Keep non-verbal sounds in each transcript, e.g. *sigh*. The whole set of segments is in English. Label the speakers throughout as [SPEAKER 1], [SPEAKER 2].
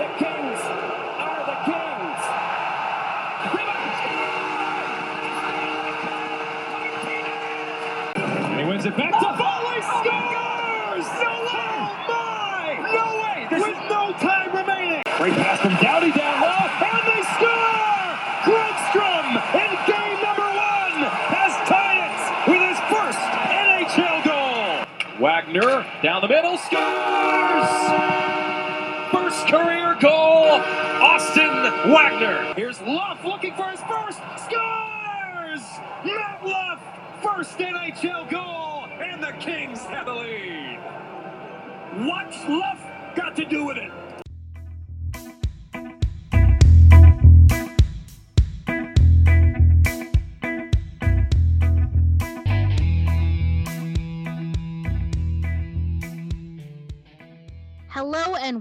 [SPEAKER 1] The Kings are the Kings. And he wins it back to. Scores! Oh no way! Oh my! No way! With no time remaining. Great pass from Doughty down low, and they score! In game number one has tied it with his first NHL goal. Wagner down the middle scores! Wagner. Here's Luff looking for his first, scores! Matt Luff, first NHL goal, and the Kings have the lead. What's Luff got to do with it?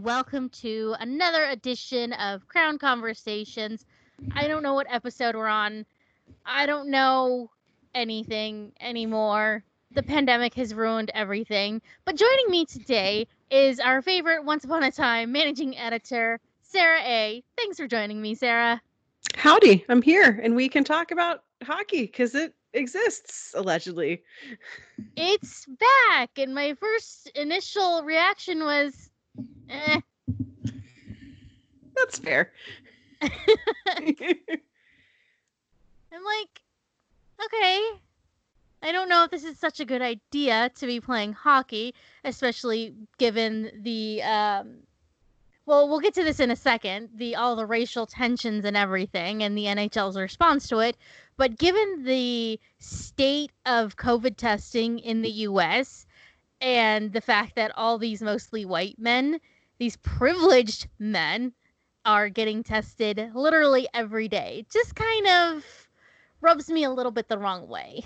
[SPEAKER 2] Welcome to another edition of Crown Conversations. I don't know what episode we're on. I don't know anything anymore. The pandemic has ruined everything. But joining me today is our favorite Once Upon a Time managing editor, Sarah A. Thanks for joining me, Sarah.
[SPEAKER 3] Howdy, I'm here and we can talk about hockey because it exists allegedly.
[SPEAKER 2] It's back, and my first initial reaction was, eh.
[SPEAKER 3] That's fair. *laughs*
[SPEAKER 2] I'm like, okay. I don't know if this is such a good idea to be playing hockey, especially given the um well, we'll get to this in a second, the all the racial tensions and everything and the NHL's response to it, but given the state of COVID testing in the US and the fact that all these mostly white men, these privileged men are getting tested literally every day. Just kind of rubs me a little bit the wrong way.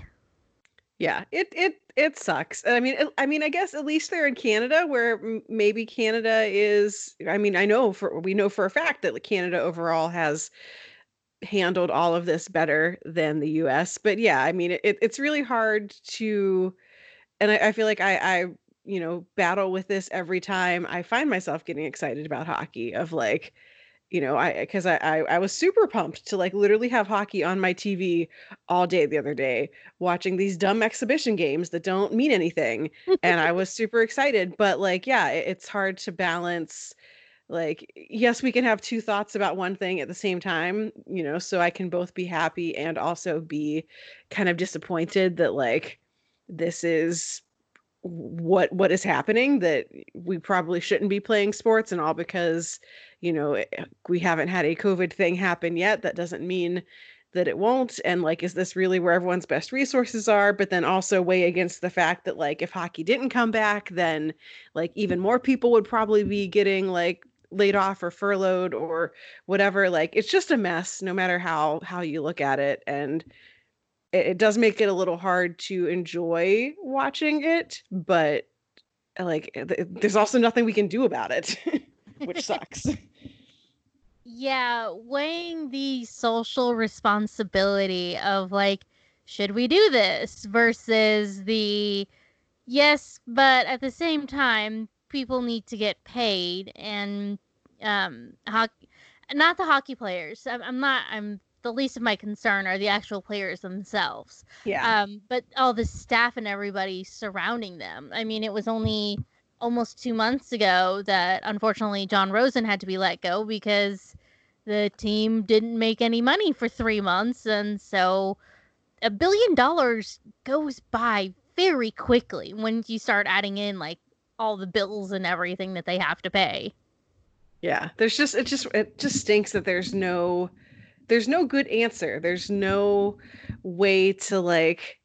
[SPEAKER 3] Yeah, it it it sucks. I mean, I mean, I guess at least they're in Canada, where maybe Canada is. I mean, I know for we know for a fact that Canada overall has handled all of this better than the U.S. But yeah, I mean, it, it's really hard to, and I, I feel like I I you know battle with this every time I find myself getting excited about hockey. Of like, you know, I because I, I I was super pumped to like literally have hockey on my TV all day the other day, watching these dumb exhibition games that don't mean anything, and I was super excited. But like, yeah, it- it's hard to balance. Like, yes, we can have two thoughts about one thing at the same time, you know, so I can both be happy and also be kind of disappointed that like this is what what is happening that we probably shouldn't be playing sports and all because you know eh, we haven't had a covid thing happen yet. That doesn't mean that it won't. And like is this really where everyone's best resources are? But then also weigh against the fact that like if hockey didn't come back then like even more people would probably be getting like laid off or furloughed or whatever. Like it's just a mess no matter how how you look at it. And it, does make it a little hard to enjoy watching it but like th- there's also nothing we can do about it *laughs* which sucks *laughs*
[SPEAKER 2] Yeah, weighing the social responsibility of like, should we do this versus the yes, but at the same time, people need to get paid and um hockey, not the hockey players. I'm, I'm not. I'm the least of my concern are the actual players themselves.
[SPEAKER 3] yeah
[SPEAKER 2] um, but all the staff and everybody surrounding them. I mean, it was only almost two months ago that unfortunately Jon Rosen had to be let go because the team didn't make any money for three months, and so a billion dollars goes by very quickly when you start adding in like all the bills and everything that they have to pay.
[SPEAKER 3] Yeah, there's just it just it just stinks that there's no there's no good answer. There's no way to like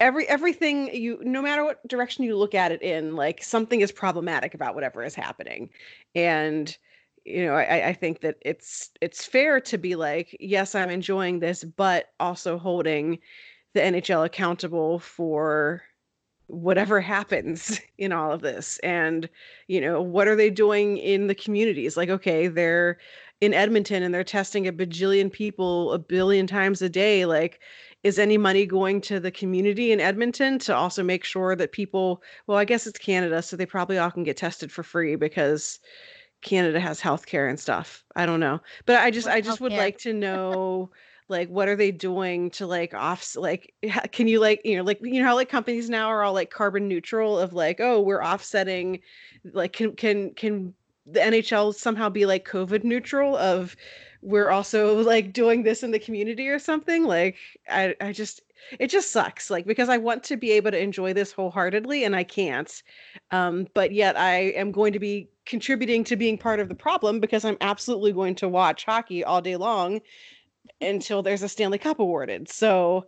[SPEAKER 3] every everything you no matter what direction you look at it in, like something is problematic about whatever is happening. And you know, I, I think that it's it's fair to be like, yes, I'm enjoying this, but also holding the NHL accountable for whatever happens *laughs* in all of this and you know what are they doing in the communities like okay they're in edmonton and they're testing a bajillion people a billion times a day like is any money going to the community in edmonton to also make sure that people well i guess it's canada so they probably all can get tested for free because Canada has healthcare and stuff. I don't know. But I just
[SPEAKER 2] What
[SPEAKER 3] I just would like to know like what are they doing to like off like can you like you know like you know how like companies now are all like carbon neutral of like oh we're offsetting like can can can the NHL somehow be like covid neutral of we're also *laughs* like doing this in the community or something like I I just it just sucks like because I want to be able to enjoy this wholeheartedly and I can't um, but yet I am going to be contributing to being part of the problem because I'm absolutely going to watch hockey all day long until there's a Stanley Cup awarded. So,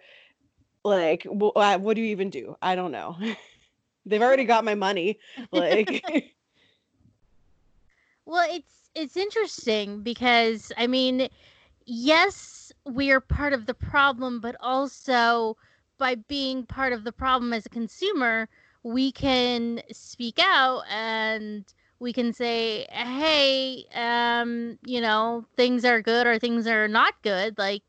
[SPEAKER 3] like, uh, what do you even do? I don't know. *laughs* They've already got my money. Like, *laughs*
[SPEAKER 2] Well, it's it's interesting because I mean, yes, we are part of the problem, but also by being part of the problem as a consumer, we can speak out and we can say, "Hey, um, you know, things are good or things are not good." Like,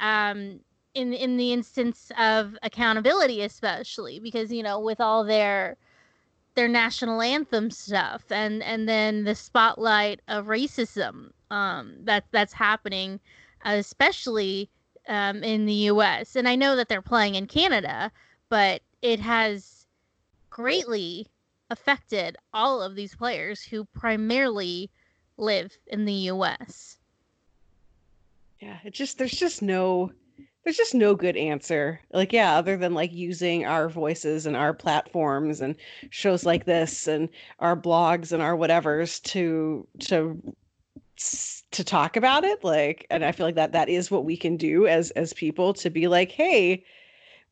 [SPEAKER 2] um, in in the instance of accountability, especially because you know, with all their their national anthem stuff and and then the spotlight of racism um that that's happening especially um in the US and I know that they're playing in Canada but it has greatly affected all of these players who primarily live in the US
[SPEAKER 3] yeah, it just, there's just no, there's just no good answer. Like, yeah, other than like using our voices and our platforms and shows like this and our blogs and our whatevers to, to, to talk about it like and i feel like that that is what we can do as as people to be like hey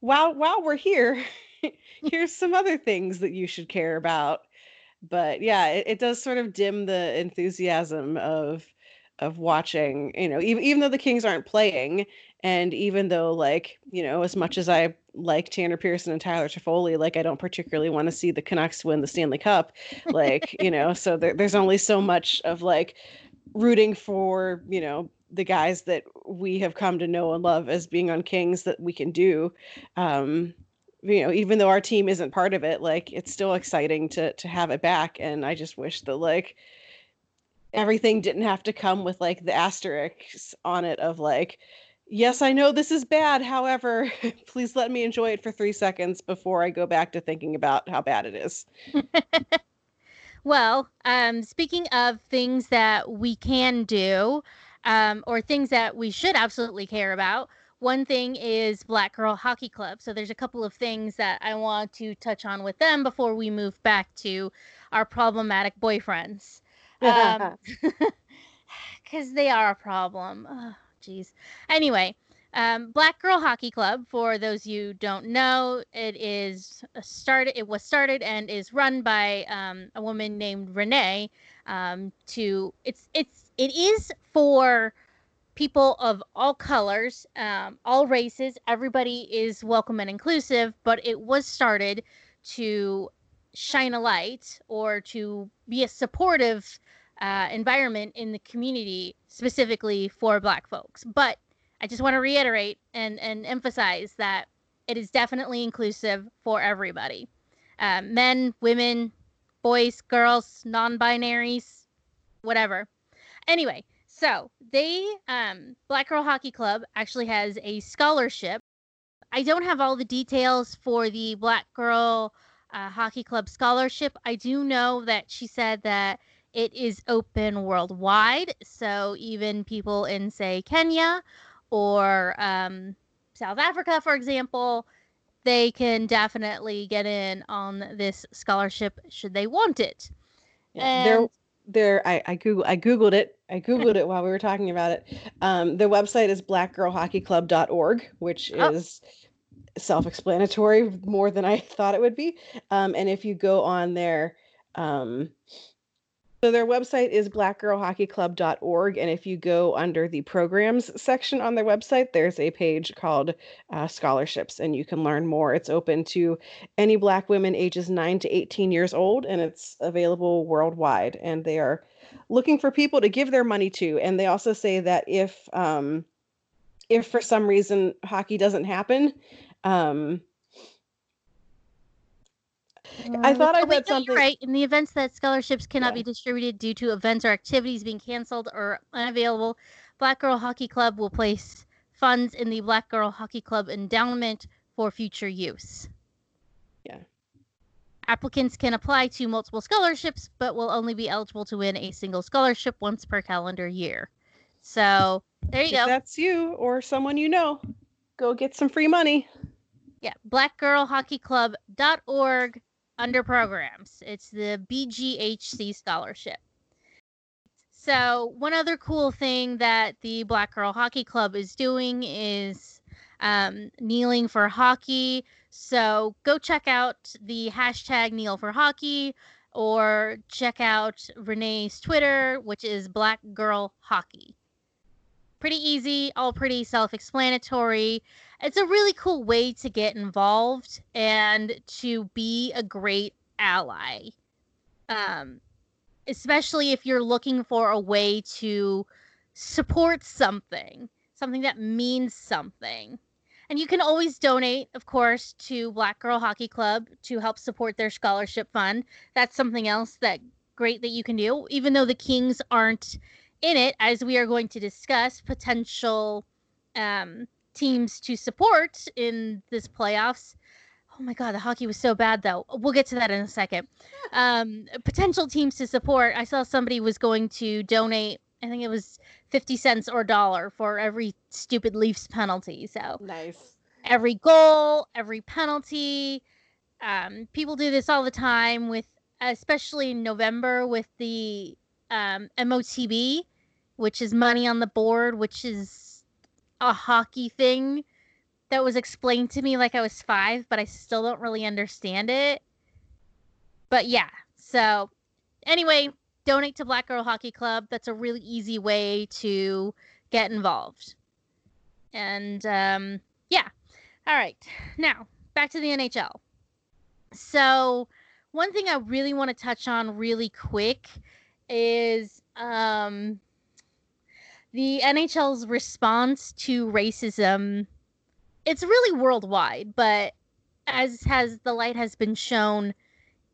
[SPEAKER 3] while while we're here *laughs* *laughs* here's some other things that you should care about but yeah it, it does sort of dim the enthusiasm of of watching you know even, even though the kings aren't playing and even though like you know as much as i like tanner pearson and tyler Toffoli, like i don't particularly want to see the canucks win the stanley cup like you know so there, there's only so much of like rooting for you know the guys that we have come to know and love as being on kings that we can do. Um you know even though our team isn't part of it like it's still exciting to to have it back and i just wish that like everything didn't have to come with like the asterisks on it of like yes i know this is bad however *laughs* please let me enjoy it for 3 seconds before i go back to thinking about how bad it is *laughs*
[SPEAKER 2] Well, um, speaking of things that we can do, um, or things that we should absolutely care about, one thing is Black Girl Hockey Club. So there's a couple of things that I want to touch on with them before we move back to our problematic boyfriends. Um, *laughs* *sighs* because they are a problem. Oh, Anyway, um, Black Girl Hockey Club. For those you don't know, it is a started. It was started and is run by um, a woman named Renee. Um, to it's it's it is for people of all colors, um, all races. Everybody is welcome and inclusive. But it was started to shine a light or to be a supportive uh, environment in the community specifically for black folks. But i just want to reiterate and, and emphasize that it is definitely inclusive for everybody. Uh, men women boys girls non-binaries whatever. Anyway so they um, black girl hockey club actually has a scholarship. I don't have all the details for the black girl uh, hockey club scholarship i do know that she said that it is open worldwide. So even people in, say, Kenya or um, South Africa, for example, they can definitely get in on this scholarship should they want it.
[SPEAKER 3] Yeah, there
[SPEAKER 2] And
[SPEAKER 3] there I, I google I googled it. I googled it while we were talking about it. Um their website is blackgirlhockeyclub.org, which
[SPEAKER 2] Oh.
[SPEAKER 3] is self-explanatory more than I *laughs* thought it would be. Um and if you go on there um so their website is blackgirlhockeyclub.org and if you go under the programs section on their website there's a page called uh, scholarships and you can learn more. It's open to any black women ages 9 to 18 years old and it's available worldwide and they are looking for people to give their money to and they also say that if um if for some reason hockey doesn't happen um I thought I read something.
[SPEAKER 2] Right. In the events that scholarships cannot
[SPEAKER 3] Yeah.
[SPEAKER 2] be distributed due to events or activities being canceled or unavailable, Black Girl Hockey Club will place funds in the Black Girl Hockey Club endowment for future use.
[SPEAKER 3] Yeah.
[SPEAKER 2] Applicants can apply to multiple scholarships, but will only be eligible to win a single scholarship once per calendar year. So there you
[SPEAKER 3] If
[SPEAKER 2] go.
[SPEAKER 3] that's you or someone you know, go get some free money.
[SPEAKER 2] Yeah, blackgirlhockeyclub.org under programs. It's the BGHC scholarship. So, one other cool thing that the Black Girl Hockey Club is doing is um, kneeling for hockey. So, go check out the hashtag kneel for hockey or check out Renee's Twitter, which is Black Girl Hockey. Pretty easy, all pretty self explanatory it's a really cool way to get involved and to be a great ally. Um, especially if you're looking for a way to support something, something that means something. And you can always donate, of course, to Black Girl Hockey Club to help support their scholarship fund. That's something else that great that you can do, even though the Kings aren't in it, as we are going to discuss potential um, teams to support in this playoffs. Oh my god, the hockey was so bad though. We'll get to that in a second. *laughs* Um, potential teams to support. I saw somebody was going to donate. I think it was fifty cents or a dollar for every stupid Leafs penalty. So
[SPEAKER 3] Nice.
[SPEAKER 2] every goal, every penalty. Um, people do this all the time with, especially in November with the um, MOTB, which is money on the board, which is a hockey thing that was explained to me like I was five, but I still don't really understand it. But yeah, so anyway, donate to Black Girl Hockey Club. That's a really easy way to get involved. And um, yeah, all right. Now, back to the NHL. So, one thing I really want to touch on really quick is um, the NHL's response to racism. It's really worldwide, but as has the light has been shown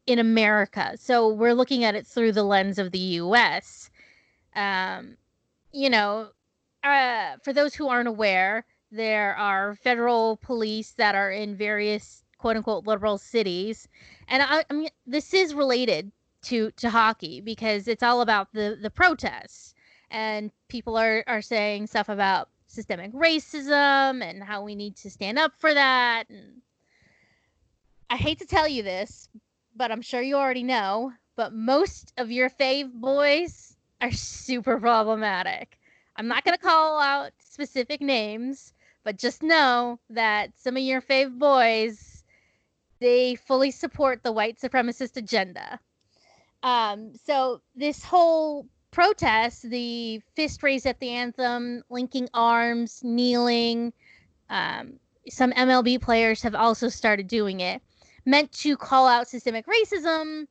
[SPEAKER 2] in America. So, we're looking at it through the lens of the US. Um, you know, uh, for those who aren't aware, there are federal police that are in various quote unquote liberal cities. And I, I mean, this is related to, to hockey because it's all about the, the protests. And people are, are saying stuff about systemic racism and how we need to stand up for that. And I hate to tell you this, but I'm sure you already know, but most of your fave boys are super problematic. I'm not going to call out specific names, but just know that some of your fave boys, they fully support the white supremacist agenda. Um, so this whole protest, the fist raise at the anthem, linking arms, kneeling, um, some MLB players have also started doing it, meant to call out systemic racism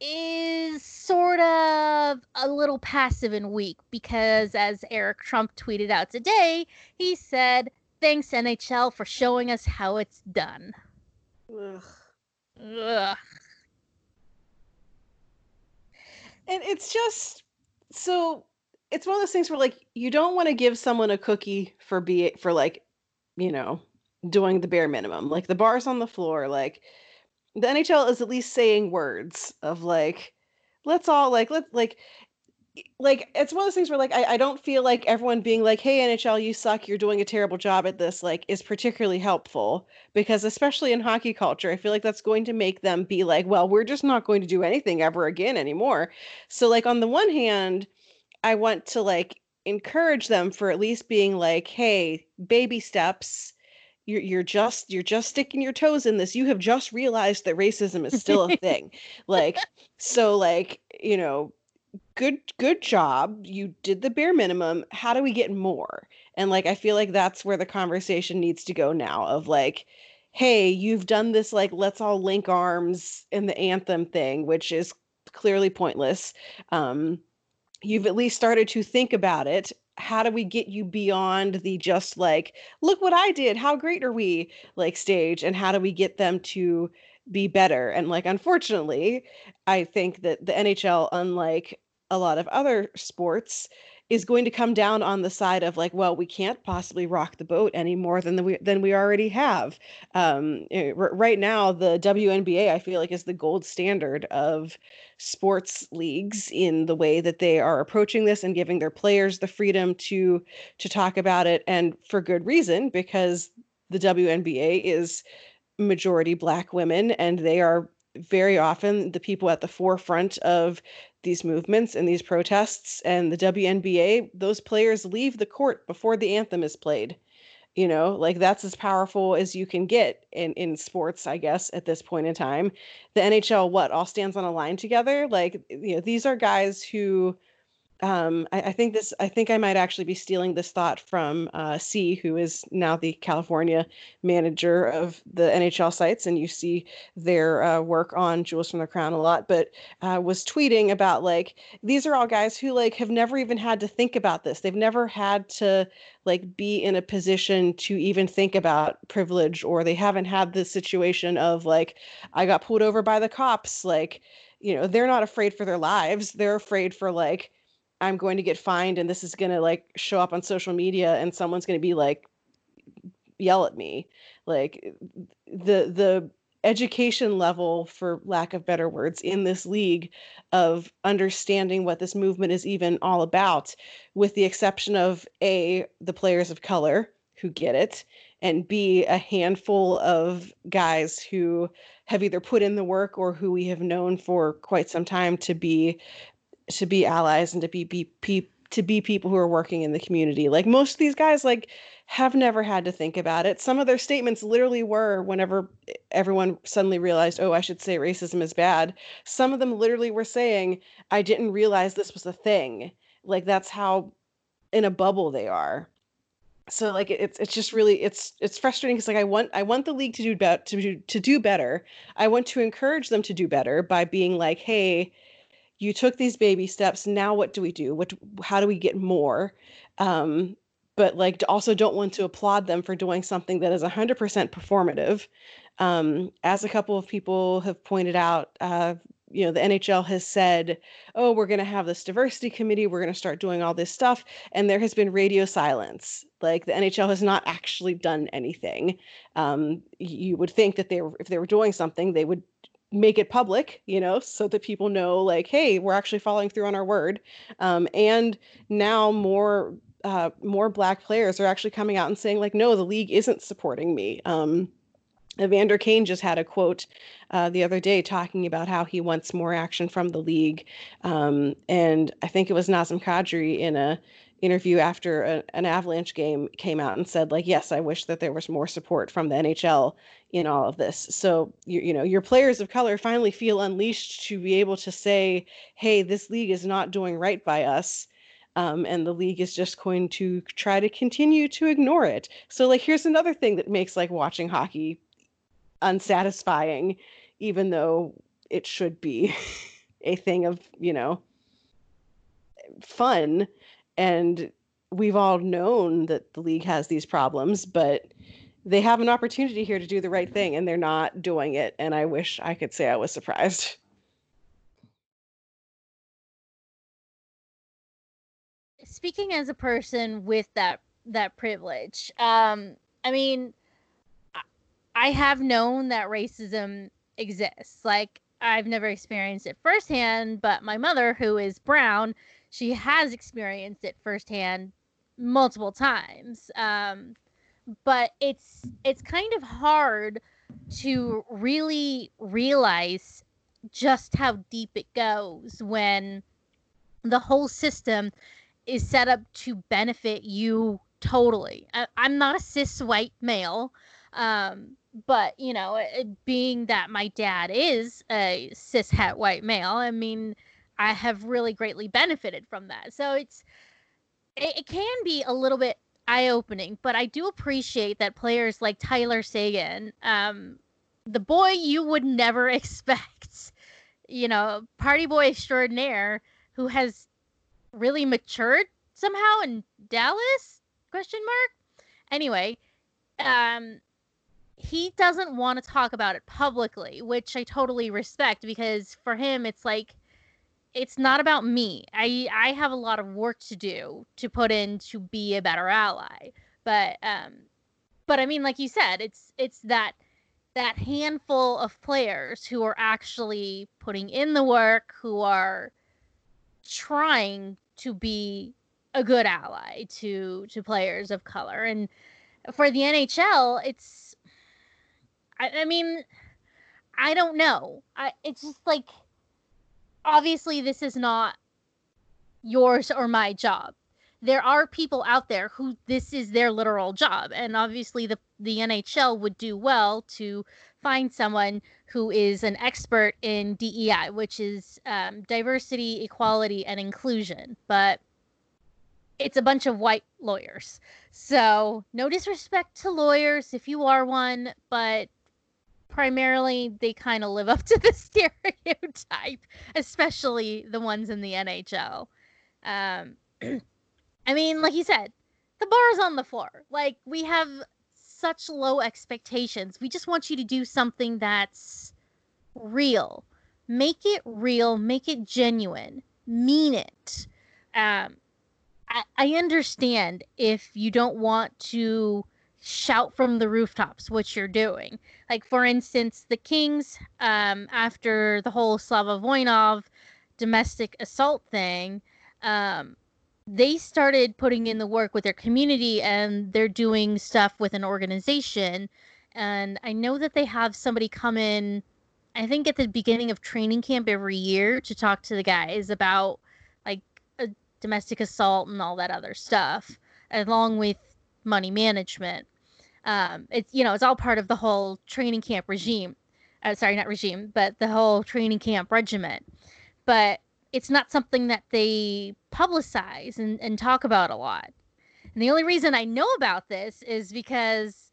[SPEAKER 2] is sort of a little passive and weak because, as Eric Trump tweeted out today, he said, Thanks, NHL, for showing us how it's done.
[SPEAKER 3] Ugh.
[SPEAKER 2] Ugh.
[SPEAKER 3] And it's just so it's one of those things where like you don't want to give someone a cookie for be for like, you know, doing the bare minimum. Like the bars on the floor, like the NHL is at least saying words of like, let's all like let's like like it's one of those things where like I, I don't feel like everyone being like, hey NHL, you suck, you're doing a terrible job at this, like is particularly helpful because especially in hockey culture, I feel like that's going to make them be like, well, we're just not going to do anything ever again anymore. So like on the one hand, I want to like encourage them for at least being like, hey, baby steps. You're you're just you're just sticking your toes in this. You have just realized that racism is still a *laughs* thing. like so like, you know, good good job. You did the bare minimum. How do we get more? And like I feel like that's where the conversation needs to go now of like hey, you've done this like let's all link arms in the anthem thing, which is clearly pointless. Um you've at least started to think about it. How do we get you beyond the just like, look what I did, how great are we like stage? And how do we get them to be better. And like, unfortunately, I think that the NHL, unlike a lot of other sports, is going to come down on the side of like, well, we can't possibly rock the boat any more than we than we already have. Um, eh, right now, the WNBA I feel like is the gold standard of sports leagues in the way that they are approaching this and giving their players the freedom to to talk about it, and for good reason because the WNBA is majority black women and they are very often the people at the forefront of these movements and these protests and the WNBA those players leave the court before the anthem is played. You know like that's as powerful as you can get in in sports i guess at this point in time. The nhl what all stands on a line together? Like you know these are guys who um, I, I, think this. I think I might actually be stealing this thought from uh, C, who is now the California manager of the NHL sites, and you see their uh, work on Jewels from the Crown a lot. But uh, was tweeting about like these are all guys who like have never even had to think about this. They've never had to like be in a position to even think about privilege, or they haven't had the situation of like I got pulled over by the cops. Like you know they're not afraid for their lives. They're afraid for like I'm going to get fined and this is going to like show up on social media and someone's going to be like yell at me. Like the the education level for lack of better words in this league of understanding what this movement is even all about with the exception of a the players of color who get it and b a handful of guys who have either put in the work or who we have known for quite some time to be to be allies and to be, be, be to be people who are working in the community. Like most of these guys like have never had to think about it. Some of their statements literally were whenever everyone suddenly realized, "Oh, I should say racism is bad." Some of them literally were saying, "I didn't realize this was a thing." Like that's how in a bubble they are. So like it's it's just really it's it's frustrating because like I want I want the league to do better to do, to do better. I want to encourage them to do better by being like, "Hey, you took these baby steps now what do we do? What how do we get more? Um, but like also don't want to applaud them for doing something that is 100% performative. Um, as a couple of people have pointed out uh, you know the nhl has said oh we're going to have this diversity committee we're going to start doing all this stuff and there has been radio silence. Like the nhl has not actually done anything. Um, you would think that they were if they were doing something they would make it public, you know, so that people know, like, hey, we're actually following through on our word. Um, and now more uh, more black players are actually coming out and saying, like, no, the league isn't supporting me. Um, Evander Kane just had a quote uh, the other day talking about how he wants more action from the league. Um, and I think it was Nazem Kadri in a interview after a, an Avalanche game came out and said, like, yes, I wish that there was more support from the NHL in all of this. So you, you know, your players of color finally feel unleashed to be able to say, hey, this league is not doing right by us. Um, and the league is just going to try to continue to ignore it. So like here's another thing that makes like watching hockey unsatisfying, even though it should be *laughs* a thing of, you know, fun and we've all known that the league has these problems, but they have an opportunity here to do the right thing and they're not doing it. And I wish I could say I was surprised.
[SPEAKER 2] Speaking as a person with that that privilege, um, I mean, I have known that racism exists. Like I've never experienced it firsthand, but my mother, who is brown, she has experienced it firsthand multiple times. Um, but it's it's kind of hard to really realize just how deep it goes when the whole system is set up to benefit you totally. I, am not a cis white male, um, but you know, it, being that my dad is a cis het white male, I mean, I have really greatly benefited from that. So it's it, it can be a little bit eye opening, but I do appreciate that players like Tyler Seguin, um, the boy you would never *laughs* expect, you know, party boy extraordinaire who has really matured somehow in Dallas? Question mark. Anyway, um, he doesn't want to talk about it publicly, which I totally respect because for him it's like it's not about me. I I have a lot of work to do to put in to be a better ally. But um but I mean like you said, it's it's that that handful of players who are actually putting in the work, who are trying to be a good ally to to players of color. And for the NHL, it's I, I mean, I don't know. I it's just like obviously this is not yours or my job. There are people out there who this is their literal job, and obviously the the NHL would do well to find someone who is an expert in DEI, which is um, diversity, equality, and inclusion. But it's a bunch of white lawyers. So, no disrespect to lawyers if you are one, but primarily they kind of live up to *laughs* the stereotype, especially the ones in the NHL. Um, *clears throat* I mean, like you said, the bar is on the floor. Like, we have such low expectations. We just want you to do something that's real. Make it real, make it genuine, mean it. Um, I, I understand if you don't want to shout from the rooftops what you're doing. Like for instance, the Kings, um, after the whole Slava Voynov domestic assault thing, um, they started putting in the work with their community and they're doing stuff with an organization. And I know that they have somebody come in, I think at the beginning of training camp every year to talk to the guys about like a domestic assault and all that other stuff, along with money management um, it's you know it's all part of the whole training camp regime. Uh, sorry, not regime, but the whole training camp regiment. But it's not something that they publicize and, and talk about a lot. And the only reason I know about this is because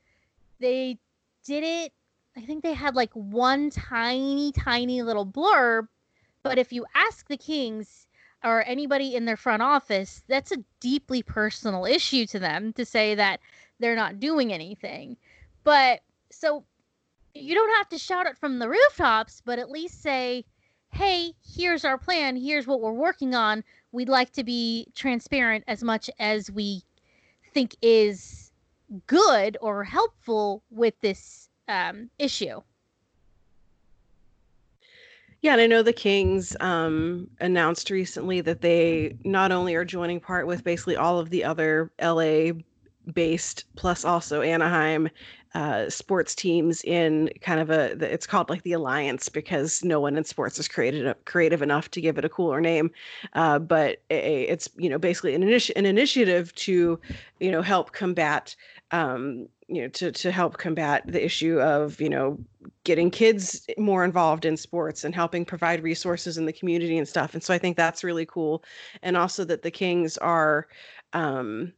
[SPEAKER 2] they did it. I think they had like one tiny, tiny little blurb. But if you ask the Kings or anybody in their front office, that's a deeply personal issue to them to say that they're not doing anything. But so you don't have to shout it from the rooftops, but at least say, hey, here's our plan. Here's what we're working on. We'd like to be transparent as much as we think is good or helpful with this um, issue.
[SPEAKER 3] Yeah, and I know the Kings um, announced recently that they not only are joining part with basically all of the other LA based plus also Anaheim uh, sports teams in kind of a it's called like the alliance because no one in sports is created creative enough to give it a cooler name. Uh, but a, it's you know basically an, initi- an initiative to you know help combat um, you know to to help combat the issue of you know getting kids more involved in sports and helping provide resources in the community and stuff. And so i think that's really cool. And also that the kings are um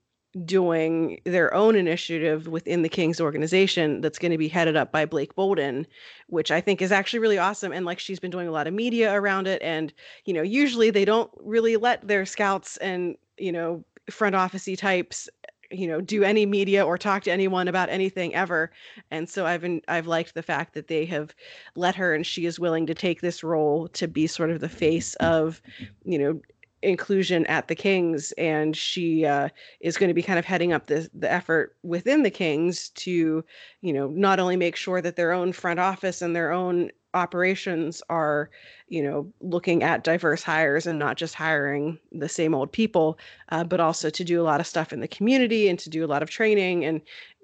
[SPEAKER 3] doing their own initiative within the Kings organization that's going to be headed up by Blake Bolden, which I think is actually really awesome. And like she's been doing a lot of media around it. And, you know, usually they don't really let their scouts and, you know, front officey types you know do any media or talk to anyone about anything ever and so i've been i've liked the fact that they have let her and she is willing to take this role to be sort of the face of you know inclusion at the Kings, and she uh, is going to be kind of heading up the the effort within the Kings to, you know, not only make sure that their own front office and their own operations are, you know, looking at diverse hires and not just hiring the same old people, uh, but also to do a lot of stuff in the community and to do a lot of training and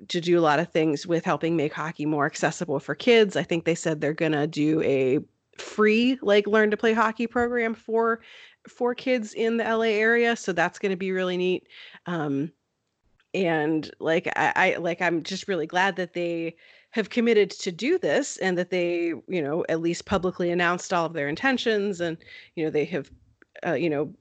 [SPEAKER 3] to do a lot of things with helping make hockey more accessible for kids. I think they said they're going to do a free like learn to play hockey program for for kids in the LA area, so that's going to be really neat. Um, and like I, I like I'm just really glad that they have committed to do this and that they you know at least publicly announced all of their intentions and you know they have uh, you know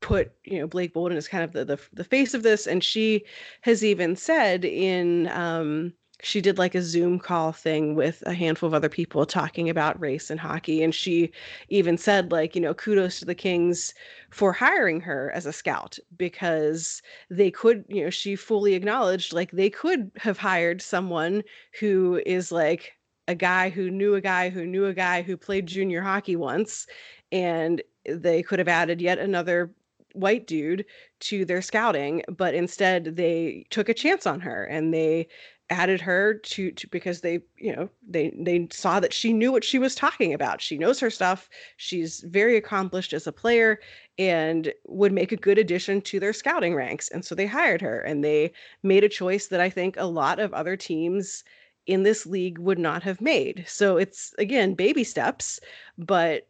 [SPEAKER 3] put you know Blake Bolden as kind of the, the the face of this and she has even said in um she did like a Zoom call thing with a handful of other people talking about race and hockey. And she even said, like, you know, kudos to the Kings for hiring her as a scout because they could, you know, she fully acknowledged like they could have hired someone who is like a guy who knew a guy who knew a guy who played junior hockey once and they could have added yet another white dude to their scouting but instead they took a chance on her and they added her to, to because they you know they they saw that she knew what she was talking about. She knows her stuff. She's very accomplished as a player and would make a good addition to their scouting ranks. And so they hired her and they made a choice that i think a lot of other teams in this league would not have made. So it's again baby steps but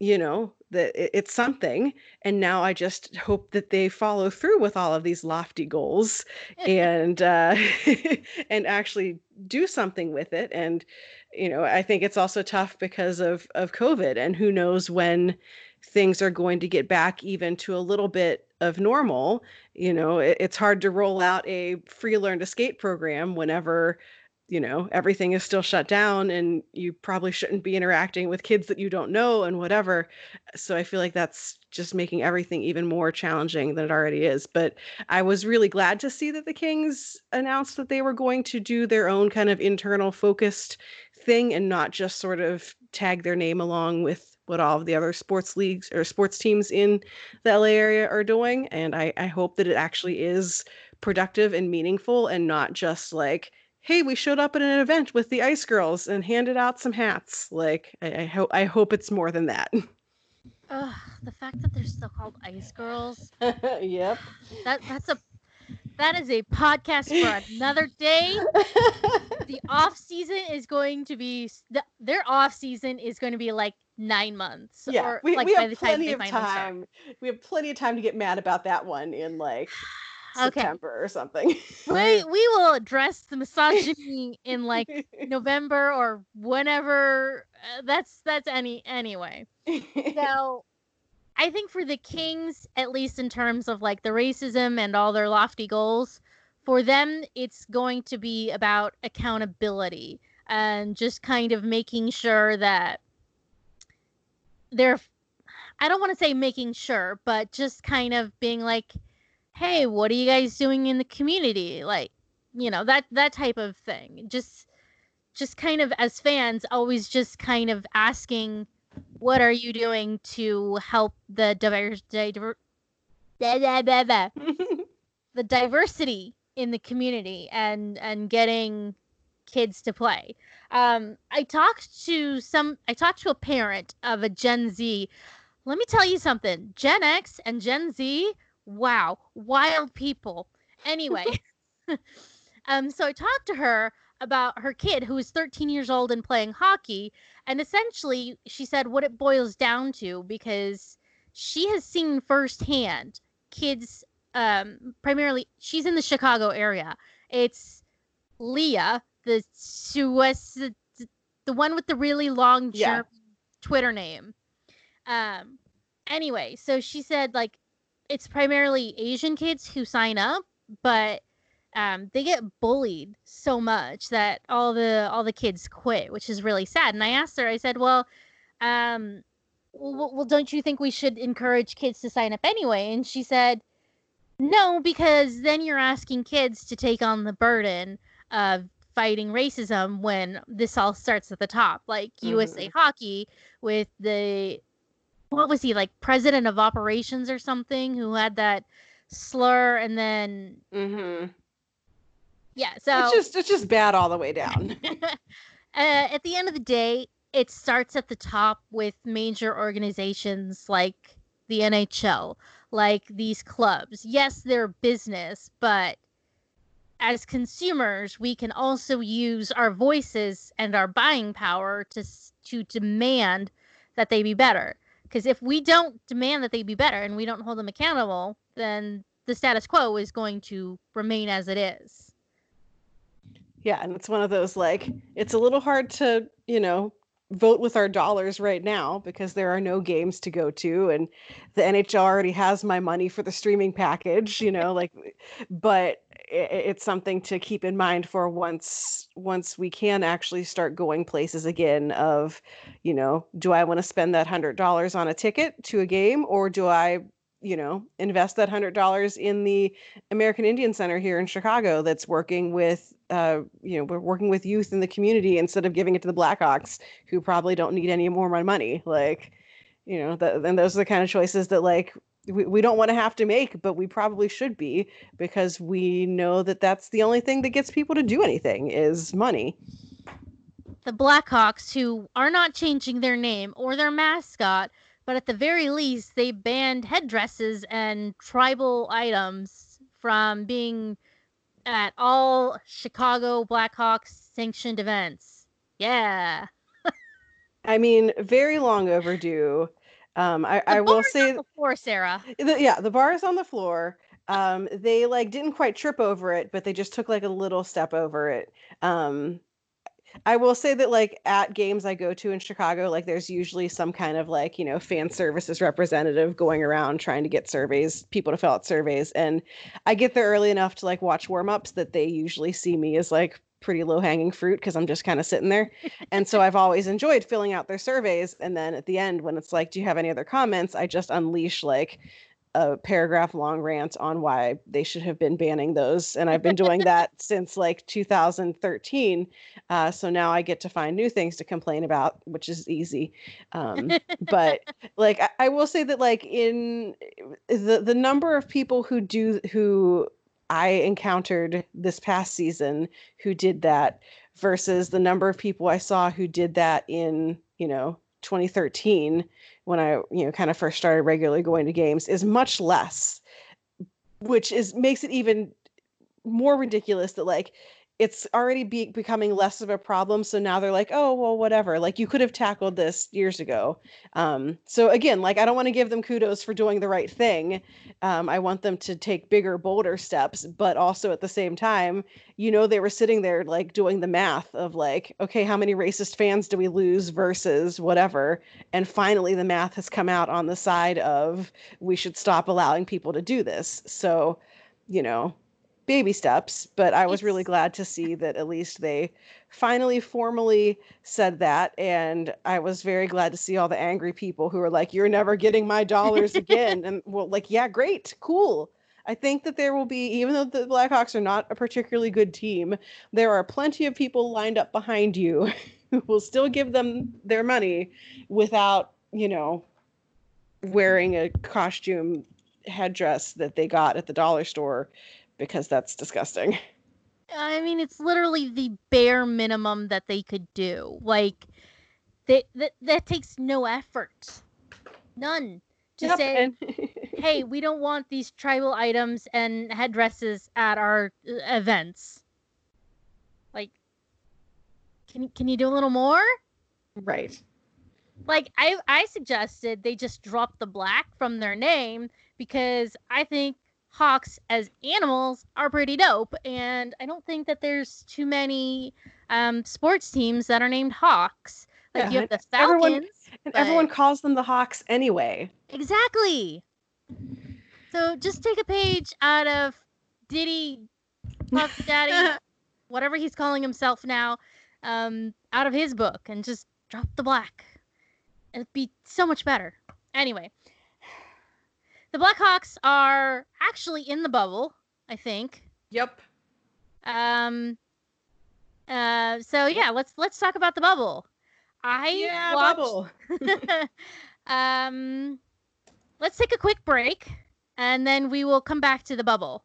[SPEAKER 3] you know that it's something and now i just hope that they follow through with all of these lofty goals *laughs* and uh *laughs* and actually do something with it and you know i think it's also tough because of of covid and who knows when things are going to get back even to a little bit of normal you know it, it's hard to roll out a free learn to skate program whenever you know everything is still shut down and you probably shouldn't be interacting with kids that you don't know and whatever. So i feel like that's just making everything even more challenging than it already is. But i was really glad to see that the kings announced that they were going to do their own kind of internal focused thing and not just sort of tag their name along with what all of the other sports leagues or sports teams in the la area are doing. And i, I hope that it actually is productive and meaningful and not just like hey, we showed up at an event with the Ice Girls and handed out some hats. Like, I, I hope I hope it's more than that. *laughs*
[SPEAKER 2] Ugh, the fact that they're still called Ice Girls.
[SPEAKER 3] yep.
[SPEAKER 2] That that's a that is a podcast for another day. *laughs* the off season is going to be the, their off season is going to be like nine months.
[SPEAKER 3] Yeah,
[SPEAKER 2] or,
[SPEAKER 3] we,
[SPEAKER 2] like,
[SPEAKER 3] we
[SPEAKER 2] by
[SPEAKER 3] have
[SPEAKER 2] the
[SPEAKER 3] plenty of time. We have plenty of time to get mad about that one in like
[SPEAKER 2] Okay.
[SPEAKER 3] September or something.
[SPEAKER 2] We *laughs* we will address the misogyny in like *laughs* November or whenever. Uh, that's that's any anyway. *laughs* So, I think for the Kings, at least in terms of like the racism and all their lofty goals, for them it's going to be about accountability and just kind of making sure that they're. I don't want to say making sure, but just kind of being like, hey, what are you guys doing in the community? Like, you know, that that type of thing. Just just kind of as fans always just kind of asking what are you doing to help the diverse diver- *laughs* the diversity in the community and and getting kids to play. Um, I talked to some. I talked to a parent of a Gen Z. Let me tell you something. Gen X and Gen Z wow, wild people. Anyway, *laughs* *laughs* um, so I talked to her about her kid who is 13 years old and playing hockey. And essentially, she said what it boils down to because she has seen firsthand kids, um, primarily, she's in the Chicago area. It's Leah, the Suez, the one with the really long
[SPEAKER 3] Yeah.
[SPEAKER 2] Twitter name. Um, anyway, so she said, like, it's primarily Asian kids who sign up, but um, they get bullied so much that all the all the kids quit, which is really sad. And I asked her, I said, "Well, um, well, well, don't you think we should encourage kids to sign up anyway?" And she said, "No, because then you're asking kids to take on the burden of fighting racism when this all starts at the top, like USA Hockey with the what was he like president of operations or something who had that slur and then
[SPEAKER 3] hmm
[SPEAKER 2] yeah so
[SPEAKER 3] It's just it's just bad all the way down. *laughs*
[SPEAKER 2] uh, at the end of the day it starts at the top with major organizations like the nhl like these clubs. Yes they're business but as consumers we can also use our voices and our buying power to to demand that they be better because if we don't demand that they be better and we don't hold them accountable then the status quo is going to remain as it is.
[SPEAKER 3] Yeah, and it's one of those like it's a little hard to, you know, vote with our dollars right now because there are no games to go to and the NHL already has my money for the streaming package, you know, like but it's something to keep in mind for once once we can actually start going places again of you know do i want to spend that hundred dollars on a ticket to a game or do i you know invest that hundred dollars in the american indian center here in chicago that's working with uh, you know we're working with youth in the community instead of giving it to the blackhawks who probably don't need any more my money like you know that and those are the kind of choices that like we, we don't want to have to make, but we probably should be because we know that that's the only thing that gets people to do anything is money.
[SPEAKER 2] The Blackhawks, who are not changing their name or their mascot, but at the very least, they banned headdresses and tribal items from being at all Chicago Blackhawks sanctioned events. Yeah. *laughs*
[SPEAKER 3] I mean, very long overdue. Um, I, I will say
[SPEAKER 2] the floor, Sarah.
[SPEAKER 3] The, yeah, the bar is on the floor. Um, they like didn't quite trip over it, but they just took like a little step over it. Um, I will say that like at games I go to in Chicago, like there's usually some kind of like, you know, fan services representative going around trying to get surveys, people to fill out surveys. And I get there early enough to like watch warm-ups that they usually see me as like pretty low hanging fruit because I'm just kind of sitting there. *laughs* and so I've always enjoyed filling out their surveys. And then at the end, when it's like, do you have any other comments? I just unleash like a paragraph long rant on why they should have been banning those. And I've been doing that *laughs* since like 2013. Uh, so now I get to find new things to complain about, which is easy. Um, but *laughs* like, I, I will say that like in the, the number of people who do, who I encountered this past season who did that versus the number of people I saw who did that in, you know, 2013 when I, you know, kind of first started regularly going to games is much less, which is makes it even more ridiculous that like it's already be- becoming less of a problem so now they're like oh well whatever like you could have tackled this years ago. Um, so again like i don't want to give them kudos for doing the right thing um, i want them to take bigger bolder steps but also at the same time you know they were sitting there like doing the math of like okay how many racist fans do we lose versus whatever? And finally the math has come out on the side of we should stop allowing people to do this. So you know baby steps, but I was really glad to see that at least they finally formally said that. And I was very glad to see all the angry people who were like, You're never getting my dollars again. and well, like, yeah, great, cool. I think that there will be, even though the Blackhawks are not a particularly good team, there are plenty of people lined up behind you *laughs* who will still give them their money without, you know, wearing a costume headdress that they got at the dollar store because that's disgusting.
[SPEAKER 2] I mean, it's literally the bare minimum that they could do. Like, they, that that takes no effort, none, to yep, say, and... *laughs* "Hey, we don't want these tribal items and headdresses at our uh, events." Like, can can you do a little more?
[SPEAKER 3] Right.
[SPEAKER 2] Like I I suggested they just drop the black from their name because I think hawks as animals are pretty dope and i don't think that there's too many um, sports teams that are named hawks. Like yeah, you have the falcons
[SPEAKER 3] everyone, and but... everyone calls them the hawks anyway.
[SPEAKER 2] Exactly. So just take a page out of diddy puff daddy *laughs* whatever he's calling himself now um, out of his book and just drop the black. It'd be so much better. Anyway the Blackhawks are actually in the bubble, I think.
[SPEAKER 3] Yep.
[SPEAKER 2] Um. Uh. So yeah, let's let's talk about the bubble. I
[SPEAKER 3] yeah watched...
[SPEAKER 2] bubble. *laughs* *laughs* um. Let's take a quick break, and then we will come back to the bubble.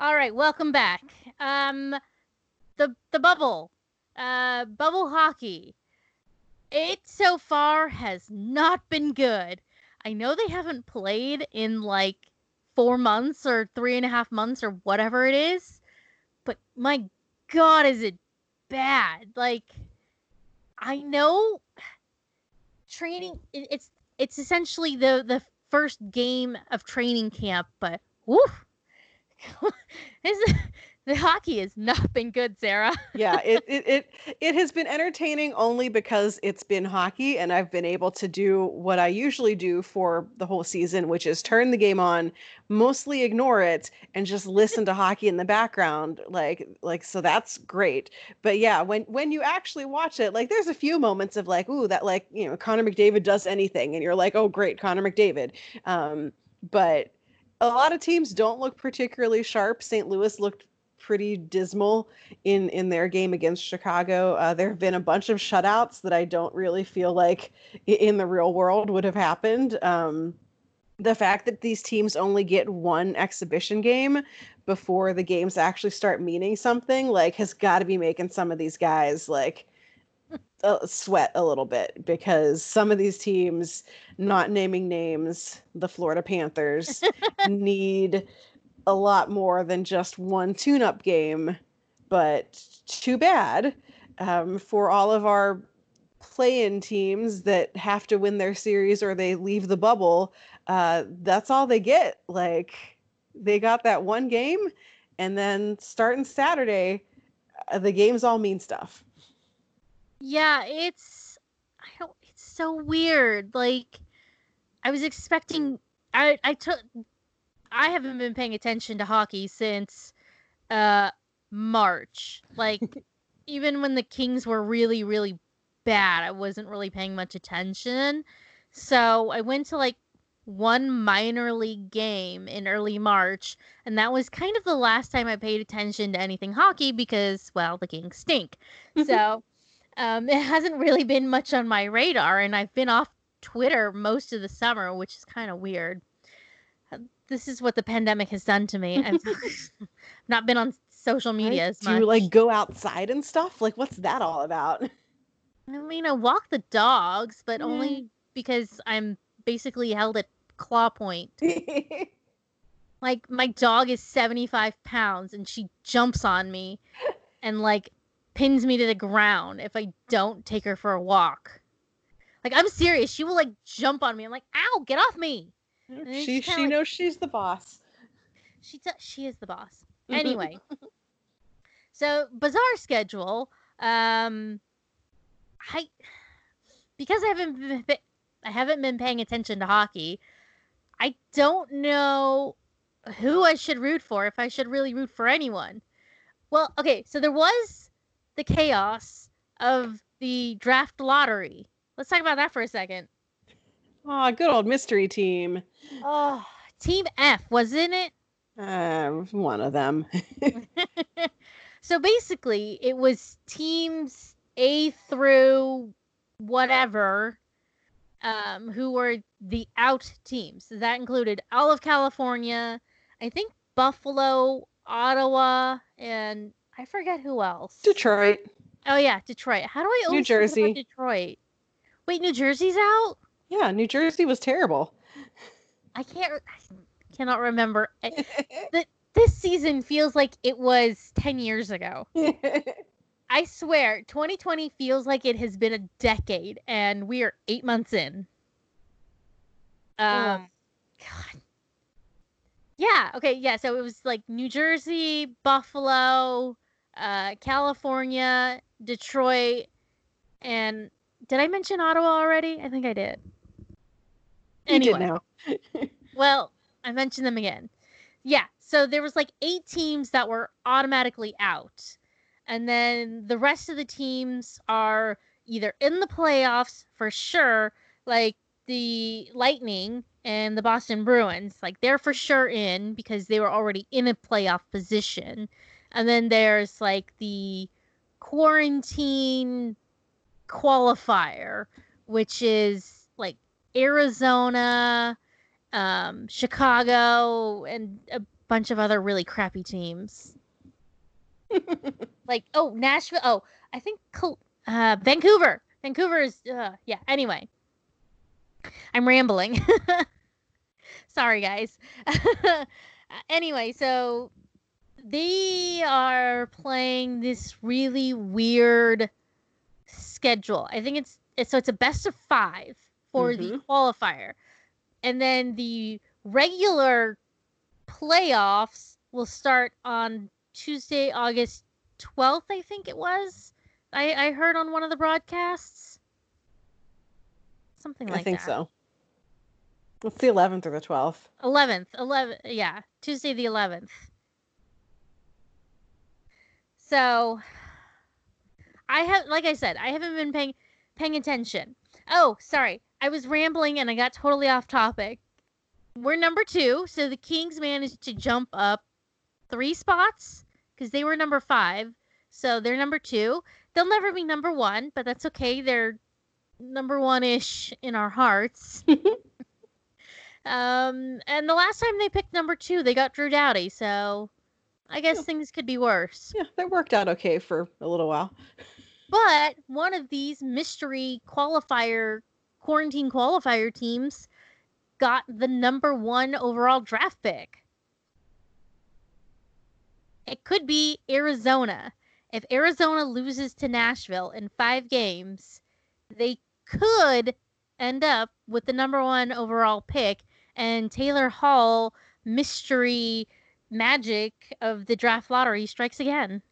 [SPEAKER 2] All right, welcome back. Um, the the bubble, uh, bubble hockey. It so far has not been good. I know they haven't played in like four months or three and a half months or whatever it is. But my God, is it bad? Like, I know training. it- It's it's essentially the the first game of training camp, but woof, *laughs* this, the hockey has not been good, Sarah.
[SPEAKER 3] yeah, it, *laughs* it it it has been entertaining only because it's been hockey and I've been able to do what I usually do for the whole season, which is turn the game on, mostly ignore it, and just listen to hockey in the background. Like like so that's great. But yeah, when when you actually watch it, like there's a few moments of like, ooh, that like, you know, Connor McDavid does anything, and you're like, oh great, Connor McDavid. Um, but a lot of teams don't look particularly sharp. St. Louis looked pretty dismal in in their game against Chicago. Uh, there have been a bunch of shutouts that I don't really feel like in the real world would have happened. Um, the fact that these teams only get one exhibition game before the games actually start meaning something like has got to be making some of these guys like sweat a little bit because some of these teams not naming names the florida panthers *laughs* need a lot more than just one tune-up game. But too bad um, for all of our play-in teams that have to win their series or they leave the bubble uh, that's all they get. Like they got that one game and then starting saturday uh, the games all mean stuff
[SPEAKER 2] Yeah, it's I don't it's so weird. Like I was expecting I I took I haven't been paying attention to hockey since uh March. Like *laughs* even when the Kings were really really bad, I wasn't really paying much attention. So I went to like one minor league game in early March, and that was kind of the last time I paid attention to anything hockey because, well, the Kings stink. *laughs* So um, it hasn't really been much on my radar, and I've been off Twitter most of the summer, which is kind of weird. Uh, This is what the pandemic has done to me. *laughs* I've not been on social media
[SPEAKER 3] Right?
[SPEAKER 2] as
[SPEAKER 3] do you like go outside and stuff like what's that all about *laughs*
[SPEAKER 2] I mean, I walk the dogs, but
[SPEAKER 3] Yeah.
[SPEAKER 2] only because I'm basically held at claw point. *laughs* Like my dog is 75 pounds and she jumps on me and like pins me to the ground if I don't take her for a walk. Like I'm serious. She will like jump on me. I'm like, ow, get off me.
[SPEAKER 3] she
[SPEAKER 2] she like-
[SPEAKER 3] knows she's the boss
[SPEAKER 2] She t- she is the boss. *laughs* Anyway. so bizarre schedule. Um I because I haven't been, I haven't been paying attention to hockey. I don't know who I should root for if I should really root for anyone. Well, okay, so there was the chaos of the draft lottery. Let's talk about that for a second.
[SPEAKER 3] oh good old mystery team
[SPEAKER 2] Oh, Team F, wasn't it?
[SPEAKER 3] uh, one of them *laughs* *laughs*
[SPEAKER 2] so basically, it was teams A through whatever um, who were the out teams. So that included all of California, I think Buffalo, Ottawa, and I forget who else.
[SPEAKER 3] detroit
[SPEAKER 2] Oh yeah, Detroit. How do I
[SPEAKER 3] New
[SPEAKER 2] always forget about
[SPEAKER 3] Jersey.
[SPEAKER 2] Detroit? Wait, New Jersey's out?
[SPEAKER 3] yeah new jersey was terrible
[SPEAKER 2] I can't. I cannot remember. *laughs* I- This season feels like it was ten years ago. *laughs* I swear, 2020 feels like it has been a decade, and we are eight months in. Um, God. Yeah. Okay. Yeah. So it was like New Jersey, Buffalo, uh, California, Detroit, and did I mention Ottawa already? I think I did.
[SPEAKER 3] You did
[SPEAKER 2] Anyway,
[SPEAKER 3] now. *laughs*
[SPEAKER 2] well, I mentioned them again. Yeah, so there was like eight teams that were automatically out. And then the rest of the teams are either in the playoffs for sure, like the Lightning and the Boston Bruins, like they're for sure in because they were already in a playoff position. And then there's like the quarantine qualifier, which is like Arizona, um, Chicago, and a bunch of other really crappy teams. *laughs* like oh Nashville. Oh, I think uh, Vancouver. Vancouver is uh, yeah. Anyway, I'm rambling. *laughs* Sorry, guys. *laughs* anyway, so they are playing this really weird schedule. I think it's, it's so it's a best of five for the
[SPEAKER 3] Mhm.
[SPEAKER 2] qualifier, and then the regular playoffs will start on Tuesday, August twelfth. I think it was. I I heard on one of the broadcasts. Something like that.
[SPEAKER 3] I think
[SPEAKER 2] that.
[SPEAKER 3] so. It's the 11th or the 12th.
[SPEAKER 2] 11th 11 yeah tuesday the 11th so i have like i said i haven't been paying paying attention. Oh sorry. I was rambling and i got totally off topic. We're number two so the kings managed to jump up three spots because they were number five so they're number two. They'll never be number one but that's okay. They're number one-ish in our hearts. *laughs* Um, and the last time they picked number two, they got Drew Doughty. So I guess
[SPEAKER 3] Yeah.
[SPEAKER 2] things could be worse.
[SPEAKER 3] Yeah, that worked out okay for a little while.
[SPEAKER 2] But one of these mystery qualifier, quarantine qualifier teams got the number one overall draft pick. It could be Arizona. If Arizona loses to Nashville in five games, they could end up with the number one overall pick and Taylor Hall mystery magic of the draft lottery strikes again.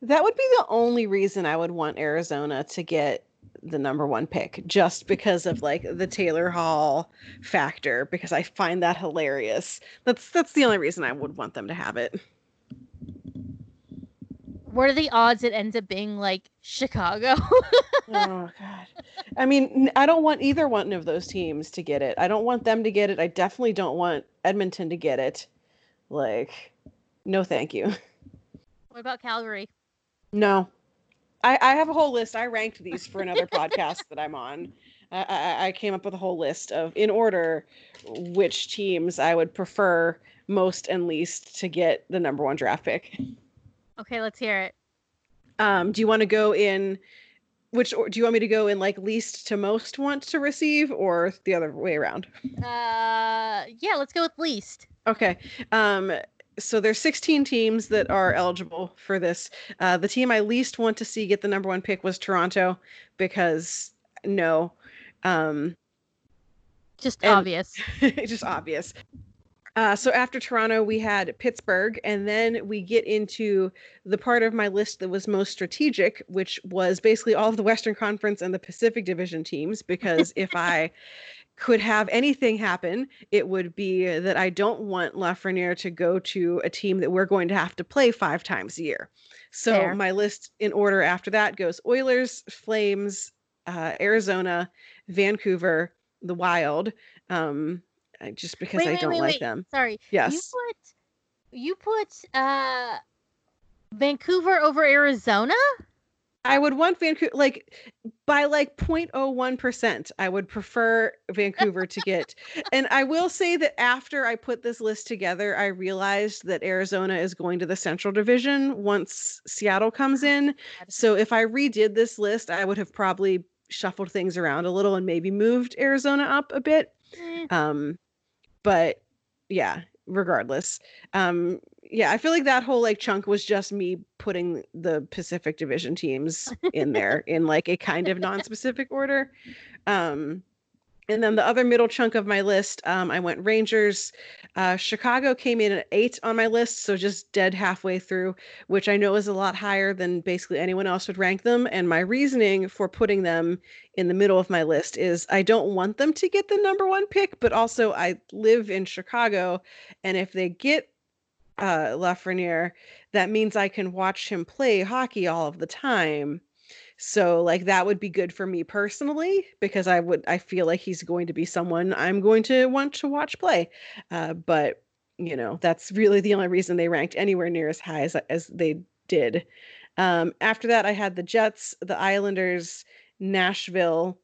[SPEAKER 3] That would be the only reason I would want Arizona to get the number one pick, just because of like the Taylor Hall factor, because I find that hilarious. That's that's the only reason I would want them to have it.
[SPEAKER 2] What are the odds it ends up being like Chicago? *laughs*
[SPEAKER 3] oh god. I mean, I don't want either one of those teams to get it. I don't want them to get it. I definitely don't want Edmonton to get it. Like, no, thank you.
[SPEAKER 2] what about Calgary?
[SPEAKER 3] No, I, I have a whole list. I ranked these for another podcast that I'm on. I, I, I came up with a whole list of, in order, which teams I would prefer most and least to get the number one draft pick.
[SPEAKER 2] Okay, let's hear it.
[SPEAKER 3] Um, do you want to go in? Which or do you want me to go in like least to most want to receive, or the other way around?
[SPEAKER 2] Uh, yeah, let's go with least.
[SPEAKER 3] Okay. Um, so there's 16 teams that are eligible for this. Uh, the team I least want to see get the number one pick was Toronto because no, um,
[SPEAKER 2] Just obvious. *laughs*
[SPEAKER 3] just obvious. Uh, so after Toronto, we had Pittsburgh, and then we get into the part of my list that was most strategic, which was basically all of the Western Conference and the Pacific Division teams. Because if *laughs* I could have anything happen, it would be that I don't want Lafreniere to go to a team that we're going to have to play five times a year. So
[SPEAKER 2] Fair.
[SPEAKER 3] my list in order after that goes Oilers, Flames, uh, Arizona, Vancouver, the Wild. Um, just because
[SPEAKER 2] Wait,
[SPEAKER 3] I
[SPEAKER 2] wait,
[SPEAKER 3] don't
[SPEAKER 2] wait,
[SPEAKER 3] like them.
[SPEAKER 2] Sorry. You
[SPEAKER 3] Yes.
[SPEAKER 2] put you put uh Vancouver over Arizona?
[SPEAKER 3] I would want Vancouver like by like 0.01%. I would prefer Vancouver to get. *laughs* And I will say that after I put this list together, I realized that Arizona is going to the Central Division once Seattle comes in. So if I redid this list, I would have probably shuffled things around a little and maybe moved Arizona up a bit.
[SPEAKER 2] Eh,
[SPEAKER 3] um but yeah regardless. Um yeah i feel like that whole like chunk was just me putting the pacific division teams in there *laughs* in like a kind of non-specific order. Um and then the other middle chunk of my list um i went rangers uh chicago came in at eight on my list so just dead halfway through which i know is a lot higher than basically anyone else would rank them and my reasoning for putting them in the middle of my list is I don't want them to get the number one pick, but also I live in Chicago, and if they get uh, Lafreniere, that means I can watch him play hockey all of the time. So like that would be good for me personally because I would I feel like he's going to be someone I'm going to want to watch play. Uh, but you know that's really the only reason they ranked anywhere near as high as as they did. Um, after that, I had the Jets, the Islanders, Nashville,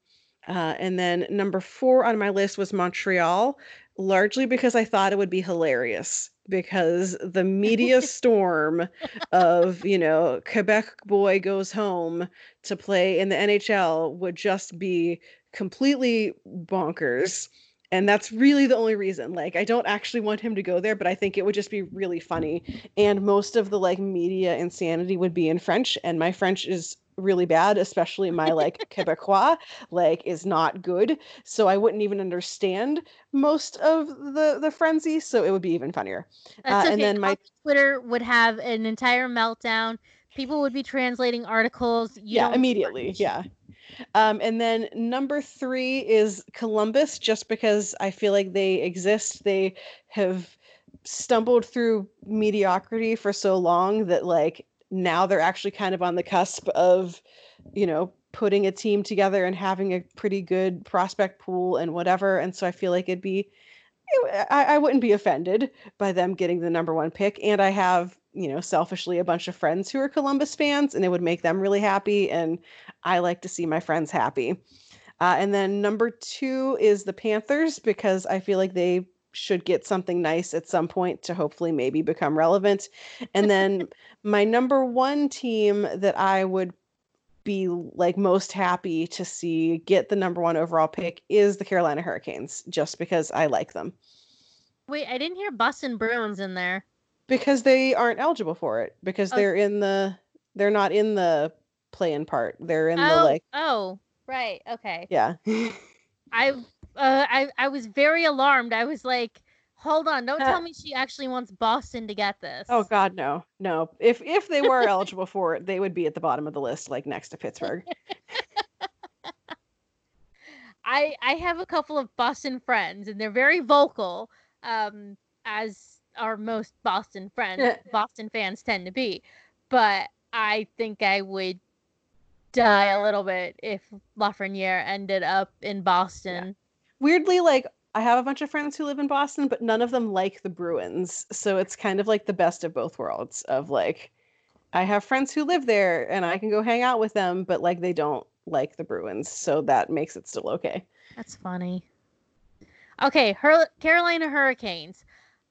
[SPEAKER 3] uh, and then number four on my list was Montreal, largely because I thought it would be hilarious because the media *laughs* storm of, you know, Quebec boy goes home to play in the NHL would just be completely bonkers. And that's really the only reason like i don't actually want him to go there but i think it would just be really funny and most of the like media insanity would be in french and my french is really bad especially my like *laughs* quebecois like is not good so i wouldn't even understand most of the the frenzy so it would be even funnier
[SPEAKER 2] That's
[SPEAKER 3] Uh,
[SPEAKER 2] okay.
[SPEAKER 3] and then my
[SPEAKER 2] Twitter would have an entire meltdown. People would be translating articles. You
[SPEAKER 3] yeah immediately yeah um and then number three is columbus just because i feel like they exist they have stumbled through mediocrity for so long that like now they're actually kind of on the cusp of you know putting a team together and having a pretty good prospect pool and whatever and so i feel like it'd be I, I wouldn't be offended by them getting the number one pick. And I have, you know, selfishly a bunch of friends who are Columbus fans, and it would make them really happy. And I like to see my friends happy. Uh, and then number two is the Panthers because I feel like they should get something nice at some point to hopefully maybe become relevant. And then *laughs* my number one team that I would be like most happy to see get the number one overall pick is the Carolina Hurricanes, just because I like them.
[SPEAKER 2] Wait, I didn't hear Boston Bruins in there.
[SPEAKER 3] Because they aren't eligible for it. Because
[SPEAKER 2] Oh.
[SPEAKER 3] they're in the they're not in the play-in part. They're in the
[SPEAKER 2] oh,
[SPEAKER 3] like
[SPEAKER 2] oh, right. Okay.
[SPEAKER 3] yeah. *laughs*
[SPEAKER 2] I, uh, I, I was very alarmed. I was like, hold on, don't
[SPEAKER 3] Uh,
[SPEAKER 2] tell *laughs* me she actually wants Boston to get this.
[SPEAKER 3] oh god no. No. If if they were eligible for it, they would be at the bottom of the list like next to Pittsburgh. *laughs*
[SPEAKER 2] I I have a couple of Boston friends and they're very vocal, um, as are most Boston friends, *laughs* Boston fans tend to be. But I think I would die a little bit if Lafreniere ended up in Boston.
[SPEAKER 3] Weirdly like I have a bunch of friends who live in Boston, but none of them like the Bruins. So it's kind of like the best of both worlds of like I have friends who live there and I can go hang out with them, but like they don't like the Bruins. So that makes it still okay.
[SPEAKER 2] That's funny. Okay, Hur- Carolina Hurricanes.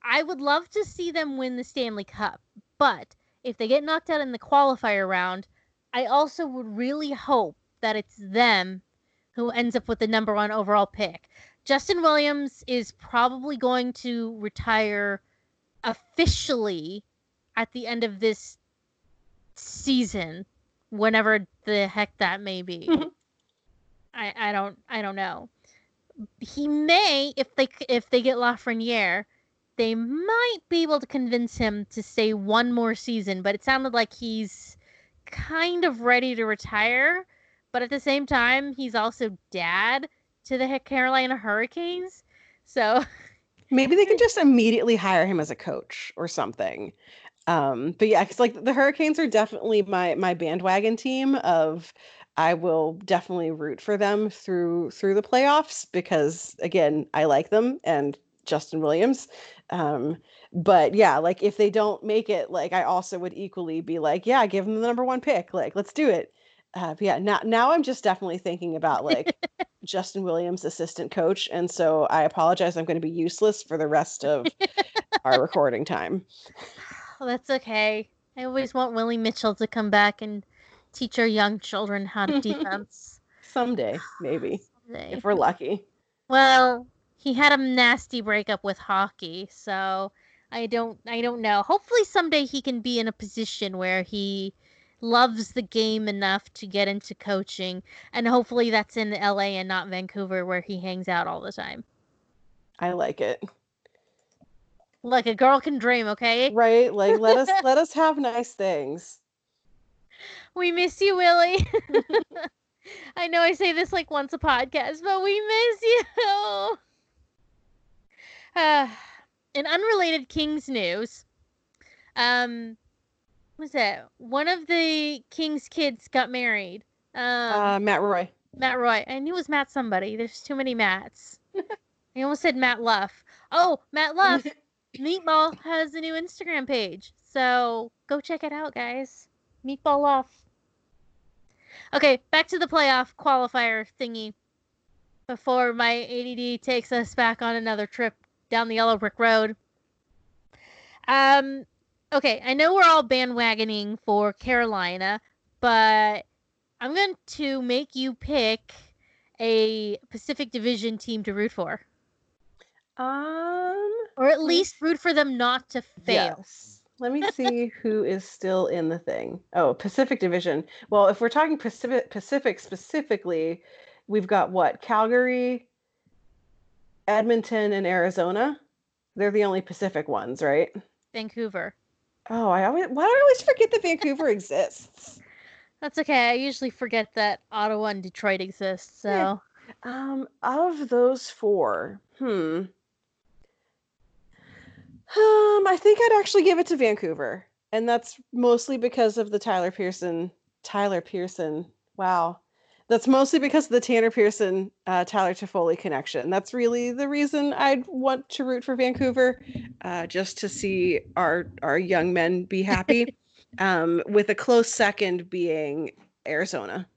[SPEAKER 2] I would love to see them win the Stanley Cup, but if they get knocked out in the qualifier round, I also would really hope that it's them who ends up with the number one overall pick. Justin Williams is probably going to retire officially at the end of this season, whenever the heck that may be. *laughs* I, I don't I don't know. He may if they if they get Lafreniere, they might be able to convince him to stay one more season. But it sounded like he's kind of ready to retire. But at the same time, he's also dad to the Carolina Hurricanes. So *laughs*
[SPEAKER 3] Maybe they can *laughs* just immediately hire him as a coach or something. Um, but yeah, because like the Hurricanes are definitely my my bandwagon team of I will definitely root for them through through the playoffs because again, I like them and Justin Williams. Um, but yeah, like if they don't make it, like I also would equally be like, yeah, give them the number one pick. Like, let's do it. Uh, but yeah, now now I'm just definitely thinking about like *laughs* Justin Williams, assistant coach, and so I apologize. I'm going to be useless for the rest of our *laughs* recording time.
[SPEAKER 2] that's okay. I always want Willie Mitchell to come back and teach our young children how to *laughs* defense.
[SPEAKER 3] Someday, maybe,
[SPEAKER 2] someday.
[SPEAKER 3] if we're lucky.
[SPEAKER 2] Well, he had a nasty breakup with hockey, so I don't I don't know. Hopefully someday he can be in a position where he loves the game enough to get into coaching and hopefully that's in LA and not Vancouver where he hangs out all the time.
[SPEAKER 3] I like it.
[SPEAKER 2] Like a girl can dream, okay?
[SPEAKER 3] Right? Like let us *laughs* let us have nice things.
[SPEAKER 2] We miss you, Willie. *laughs* I know I say this like once a podcast, but we miss you. *laughs* Uh, in unrelated Kings news, um, what's that? One of the King's kids got married. Um,
[SPEAKER 3] Uh, Matt Roy.
[SPEAKER 2] Matt Roy. I knew it was Matt somebody. There's too many Matts. *laughs* I almost said Matt Luff. Oh, Matt Luff. *laughs* Meatball has a new Instagram page. So go check it out, guys. Meatball Luff. Okay, back to the playoff qualifier thingy. Before my ADD takes us back on another trip down the yellow brick road. Um, okay, I know we're all bandwagoning for Carolina, but I'm going to make you pick a Pacific Division team to root for.
[SPEAKER 3] Um,
[SPEAKER 2] or at least root for them not to fail.
[SPEAKER 3] yes. Let me see *laughs* who is still in the thing. Oh, Pacific Division. Well, if we're talking Pacific Pacific specifically, we've got what? Calgary, Edmonton, and Arizona. They're the only Pacific ones, right?
[SPEAKER 2] Vancouver.
[SPEAKER 3] Oh, I always why do I always forget that Vancouver exists?
[SPEAKER 2] That's okay. I usually forget that Ottawa and Detroit exist. So
[SPEAKER 3] Yeah. Um, of those four, hmm. Um, I think I'd actually give it to Vancouver. And that's mostly because of the Tyler Pearson, Tyler Pearson. Wow. That's mostly because of the Tanner Pearson, uh, Tyler Toffoli connection. That's really the reason I'd want to root for Vancouver, uh, just to see our our young men be happy. *laughs* um, with a close second being Arizona.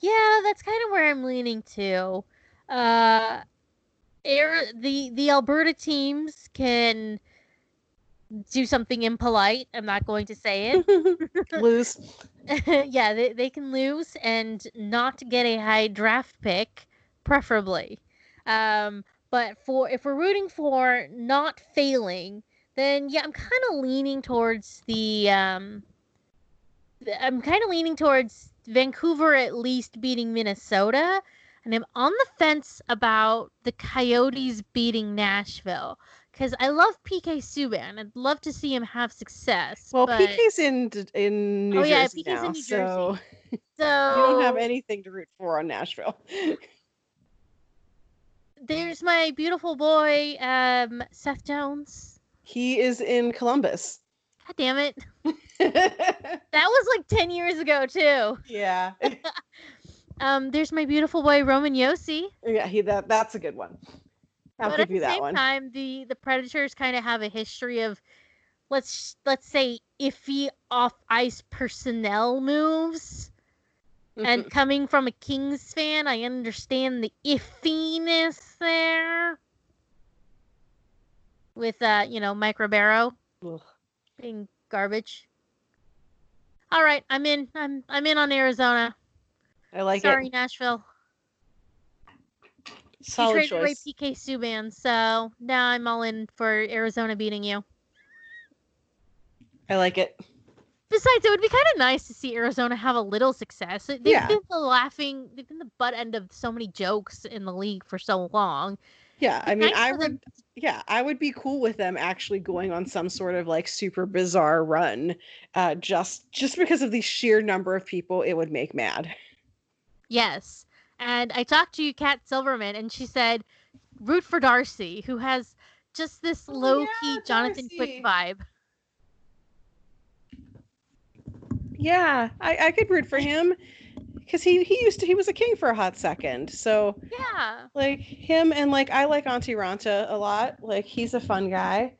[SPEAKER 2] yeah, that's kind of where I'm leaning to. Uh, air the the Alberta teams can do something impolite. I'm not going to say it. *laughs*
[SPEAKER 3] Lose. *laughs* *laughs*
[SPEAKER 2] yeah, they, they can lose and not get a high draft pick, preferably. Um, but for if we're rooting for not failing, then yeah, I'm kind of leaning towards the. Um, I'm kind of leaning towards Vancouver at least beating Minnesota, and I'm on the fence about the Coyotes beating Nashville because I love PK Subban. I'd love to see him have success.
[SPEAKER 3] Well,
[SPEAKER 2] but...
[SPEAKER 3] PK's in in New
[SPEAKER 2] Oh, yeah,
[SPEAKER 3] Jersey
[SPEAKER 2] PK's in
[SPEAKER 3] now,
[SPEAKER 2] New
[SPEAKER 3] so *laughs*
[SPEAKER 2] So
[SPEAKER 3] you don't have anything to root for on Nashville. *laughs*
[SPEAKER 2] there's my beautiful boy, um, Seth Jones.
[SPEAKER 3] he is in Columbus.
[SPEAKER 2] God damn it. *laughs* That was like 10 years ago, too.
[SPEAKER 3] yeah,
[SPEAKER 2] Um, there's my beautiful boy, Roman Josi.
[SPEAKER 3] yeah, he that that's a good one. I'll
[SPEAKER 2] but at the same
[SPEAKER 3] one.
[SPEAKER 2] time, the, the Predators kind of have a history of, let's let's say, iffy off ice personnel moves. and coming from a Kings fan, I understand the iffiness there. With uh, you know, Mike Ribeiro
[SPEAKER 3] Ugh.
[SPEAKER 2] being garbage. All right, I'm in. I'm I'm in on Arizona.
[SPEAKER 3] I like
[SPEAKER 2] Sorry,
[SPEAKER 3] it.
[SPEAKER 2] Sorry, Nashville. You
[SPEAKER 3] Solid
[SPEAKER 2] traded away
[SPEAKER 3] choice.
[SPEAKER 2] PK Subban, so now I'm all in for Arizona beating you.
[SPEAKER 3] I like it.
[SPEAKER 2] Besides, it would be kind of nice to see Arizona have a little success. They've
[SPEAKER 3] Yeah.
[SPEAKER 2] been the laughing, they've been the butt end of so many jokes in the league for so long.
[SPEAKER 3] Yeah, I mean,
[SPEAKER 2] nice
[SPEAKER 3] I
[SPEAKER 2] for them
[SPEAKER 3] would. Yeah, I would be cool with them actually going on some sort of like super bizarre run, uh, just just because of the sheer number of people it would make mad.
[SPEAKER 2] Yes. And I talked to you, Kat Silverman and she said root for Darcy, who has just this
[SPEAKER 3] Oh,
[SPEAKER 2] low key
[SPEAKER 3] yeah,
[SPEAKER 2] Jonathan Quick vibe.
[SPEAKER 3] Yeah, I, I could root for him because he he used to he was a king for a hot second. So
[SPEAKER 2] Yeah.
[SPEAKER 3] like him and like I like Antti Raanta a lot. Like he's a fun guy.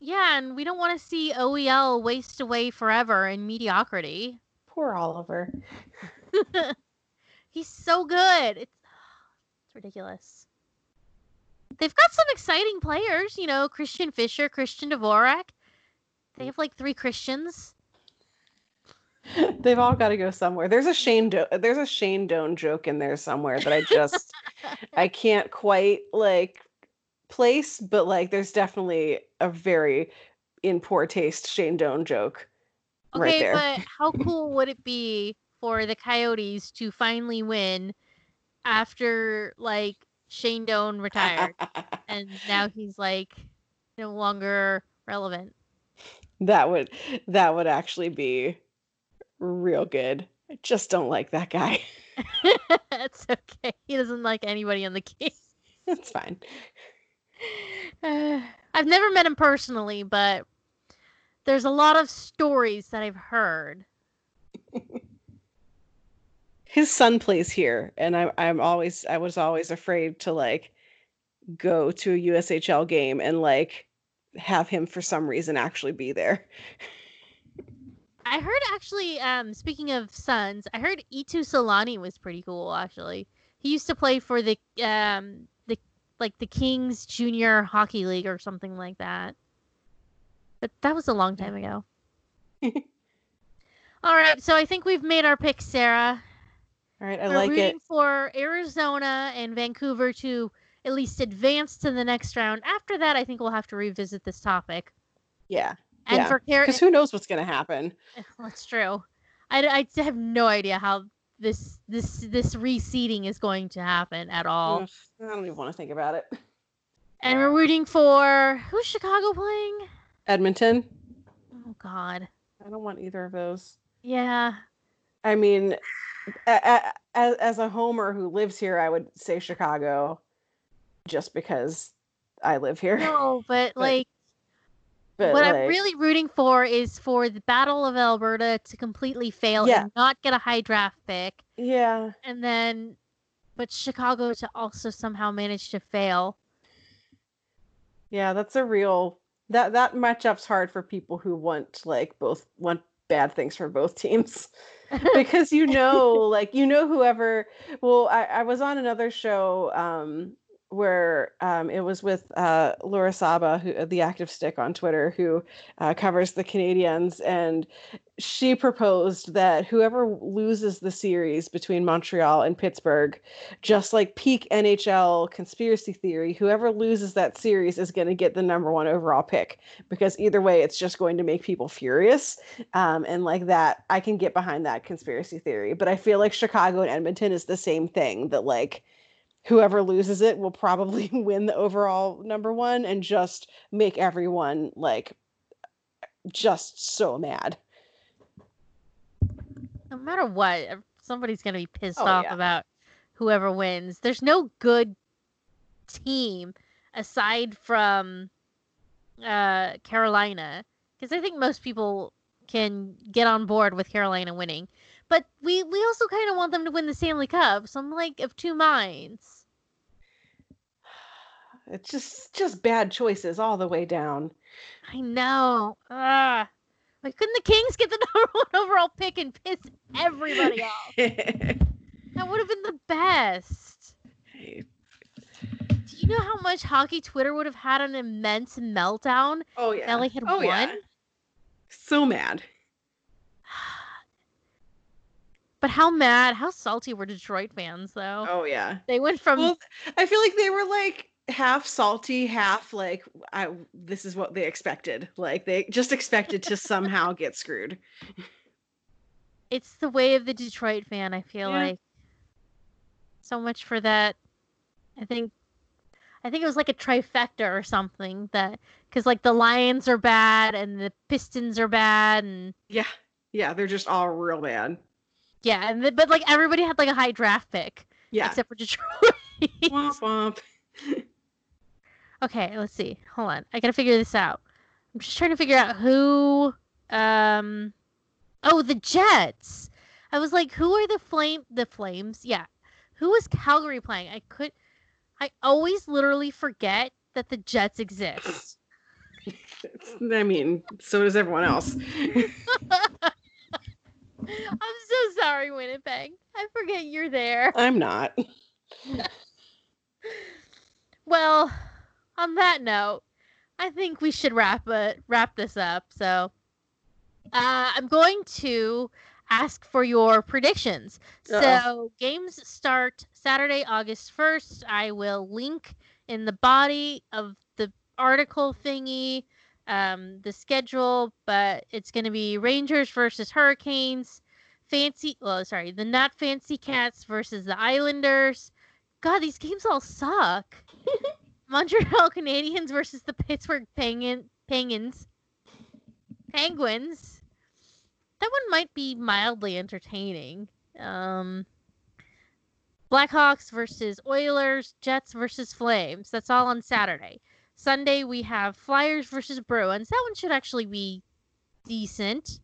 [SPEAKER 2] Yeah, and we don't want to see OEL waste away forever in mediocrity.
[SPEAKER 3] Poor Oliver. *laughs*
[SPEAKER 2] He's so good. It's, *sighs* it's ridiculous. They've got some exciting players, you know, Christian Fischer, Christian Dvorak. They have like three Christians. *laughs*
[SPEAKER 3] They've all got to go somewhere. There's a Shane Do- there's a Shane Doan joke in there somewhere that I just *laughs* I can't quite like place, but like there's definitely a very in poor taste Shane Doan joke right
[SPEAKER 2] Okay,
[SPEAKER 3] there.
[SPEAKER 2] but how cool would it be for the Coyotes to finally win after like Shane Doan retired and *laughs* now he's like no longer relevant?
[SPEAKER 3] that would that would actually be real good. I just don't like that guy. *laughs*
[SPEAKER 2] That's okay. He doesn't like anybody on the team. *laughs*
[SPEAKER 3] That's fine.
[SPEAKER 2] Uh, *sighs* I've never met him personally, but there's a lot of stories that I've heard.
[SPEAKER 3] His son plays here, and I'm I'm always I was always afraid to like go to a USHL game and like have him for some reason actually be there.
[SPEAKER 2] I heard actually, um, speaking of sons, I heard Itu Solani was pretty cool. Actually, he used to play for the um the like the Kings Junior Hockey League or something like that. But that was a long time ago. *laughs* All right, so I think we've made our pick, Sarah.
[SPEAKER 3] All right, I
[SPEAKER 2] We're
[SPEAKER 3] like
[SPEAKER 2] rooting
[SPEAKER 3] it.
[SPEAKER 2] for Arizona and Vancouver to at least advance to the next round. After that, I think we'll have to revisit this topic.
[SPEAKER 3] Yeah.
[SPEAKER 2] And
[SPEAKER 3] yeah.
[SPEAKER 2] for Car-
[SPEAKER 3] Because who knows what's going to happen?
[SPEAKER 2] Eh, that's true. I, I have no idea how this this this reseeding is going to happen at all.
[SPEAKER 3] I don't even want to think about it.
[SPEAKER 2] And we're rooting for who's Chicago playing?
[SPEAKER 3] Edmonton.
[SPEAKER 2] Oh God.
[SPEAKER 3] I don't want either of those.
[SPEAKER 2] Yeah.
[SPEAKER 3] I mean, as, as a homer who lives here, I would say Chicago just because I live here.
[SPEAKER 2] No, but *laughs*
[SPEAKER 3] But,
[SPEAKER 2] like
[SPEAKER 3] but
[SPEAKER 2] what I'm really rooting for is for the Battle of Alberta to completely fail
[SPEAKER 3] Yeah.
[SPEAKER 2] and not get a high draft pick.
[SPEAKER 3] yeah,
[SPEAKER 2] And then but Chicago to also somehow manage to fail.
[SPEAKER 3] yeah, that's a real that that matchup's hard for people who want like both want bad things for both teams. *laughs* because you know like you know whoever well i, I was on another show um where um, it was with uh, Laura Saba, who the active stick on Twitter, who uh, covers the Canadiens, and she proposed that whoever loses the series between Montreal and Pittsburgh, just like peak NHL conspiracy theory, whoever loses that series is going to get the number one overall pick because either way, it's just going to make people furious um, and like that i can get behind that conspiracy theory but i feel like chicago and edmonton is the same thing that like whoever loses it will probably *laughs* win the overall number one and just make everyone like just so mad
[SPEAKER 2] no matter what, somebody's gonna be pissed
[SPEAKER 3] Oh,
[SPEAKER 2] off
[SPEAKER 3] yeah.
[SPEAKER 2] about whoever wins. There's no good team aside from uh, Carolina, because I think most people can get on board with Carolina winning. But we we also kind of want them to win the Stanley Cup, so I'm like of two minds. *sighs*
[SPEAKER 3] it's just just bad choices all the way down
[SPEAKER 2] I know. Why couldn't the Kings get the *laughs* number one overall pick and piss everybody off? *laughs* That would have been the best. Do you know how much hockey Twitter would have had an immense meltdown?
[SPEAKER 3] oh yeah
[SPEAKER 2] LA had
[SPEAKER 3] oh
[SPEAKER 2] won.
[SPEAKER 3] yeah so mad
[SPEAKER 2] But how mad, how salty were Detroit fans though?
[SPEAKER 3] oh yeah
[SPEAKER 2] They went from
[SPEAKER 3] well i feel like they were like half salty half like i this is what they expected like they just expected to somehow *laughs* get screwed
[SPEAKER 2] it's the way of the Detroit fan, I feel
[SPEAKER 3] Yeah.
[SPEAKER 2] like. So much for that. I think I think it was like a trifecta or something that cuz like the Lions are bad and the Pistons are bad and
[SPEAKER 3] yeah yeah they're just all real bad
[SPEAKER 2] yeah, and the, but like everybody had like a high draft pick
[SPEAKER 3] yeah
[SPEAKER 2] except for Detroit. *laughs*
[SPEAKER 3] womp womp
[SPEAKER 2] Okay, let's see. Hold on. I gotta figure this out. I'm just trying to figure out who um Oh, the Jets. I was like, who are the flame the flames? Yeah. Who is Calgary playing? I could I always literally forget that the Jets exist. *laughs*
[SPEAKER 3] I mean so does everyone else *laughs*
[SPEAKER 2] I'm so sorry, Winnipeg. I forget you're there.
[SPEAKER 3] i'm not *laughs*
[SPEAKER 2] Well, on that note, I think we should wrap it wrap this up. So, uh, I'm going to ask for your predictions. So,
[SPEAKER 3] Uh-oh.
[SPEAKER 2] games start Saturday, August 1st. I will link in the body of the article thingy um, the schedule, but it's going to be Rangers versus Hurricanes. Fancy, well, sorry, the not fancy cats versus the Islanders. God, these games all suck. *laughs* Montreal Canadiens versus the Pittsburgh Penguin, Penguins. Penguins. That one might be mildly entertaining. Um, Blackhawks versus Oilers, Jets versus Flames. That's all on Saturday. Sunday we have Flyers versus Bruins. That one should actually be decent.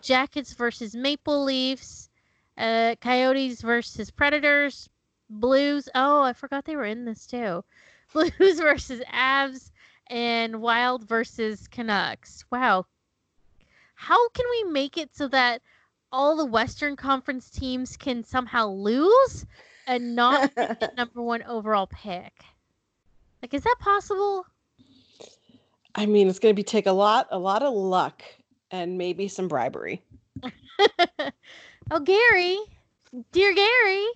[SPEAKER 2] Jackets versus Maple Leafs. Uh, Coyotes versus Predators. Blues. Oh, I forgot they were in this too. *laughs* Blues versus Avs and Wild versus Canucks. Wow. How can we make it so that all the Western Conference teams can somehow lose and not get the *laughs* number one overall pick? Like, is that possible?
[SPEAKER 3] i mean it's going to be take a lot a lot of luck and maybe some bribery *laughs*
[SPEAKER 2] oh, Gary, dear Gary,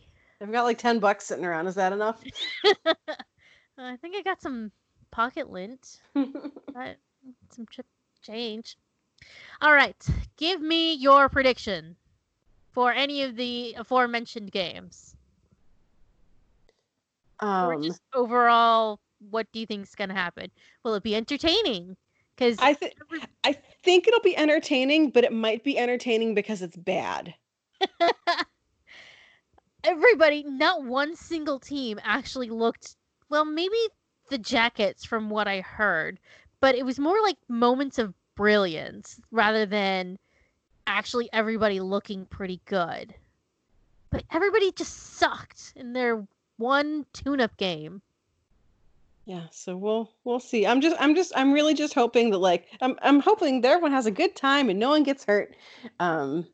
[SPEAKER 3] i've got like 10 bucks sitting around is that enough *laughs* I think I
[SPEAKER 2] got some pocket lint. *laughs* Got some chip change. All right, give me your prediction for any of the aforementioned games. or
[SPEAKER 3] um,
[SPEAKER 2] just overall, what do you think is going to happen? Will it be entertaining? Because
[SPEAKER 3] I think I think it'll be entertaining, but it might be entertaining because it's bad. *laughs*
[SPEAKER 2] everybody, not one single team actually looked well, maybe the jackets from what I heard, but it was more like moments of brilliance rather than actually everybody looking pretty good. But everybody just sucked in their one tune-up game.
[SPEAKER 3] Yeah, so we'll we'll see. I'm just I'm just I'm really just hoping that like I'm I'm hoping that everyone has a good time and no one gets hurt. Um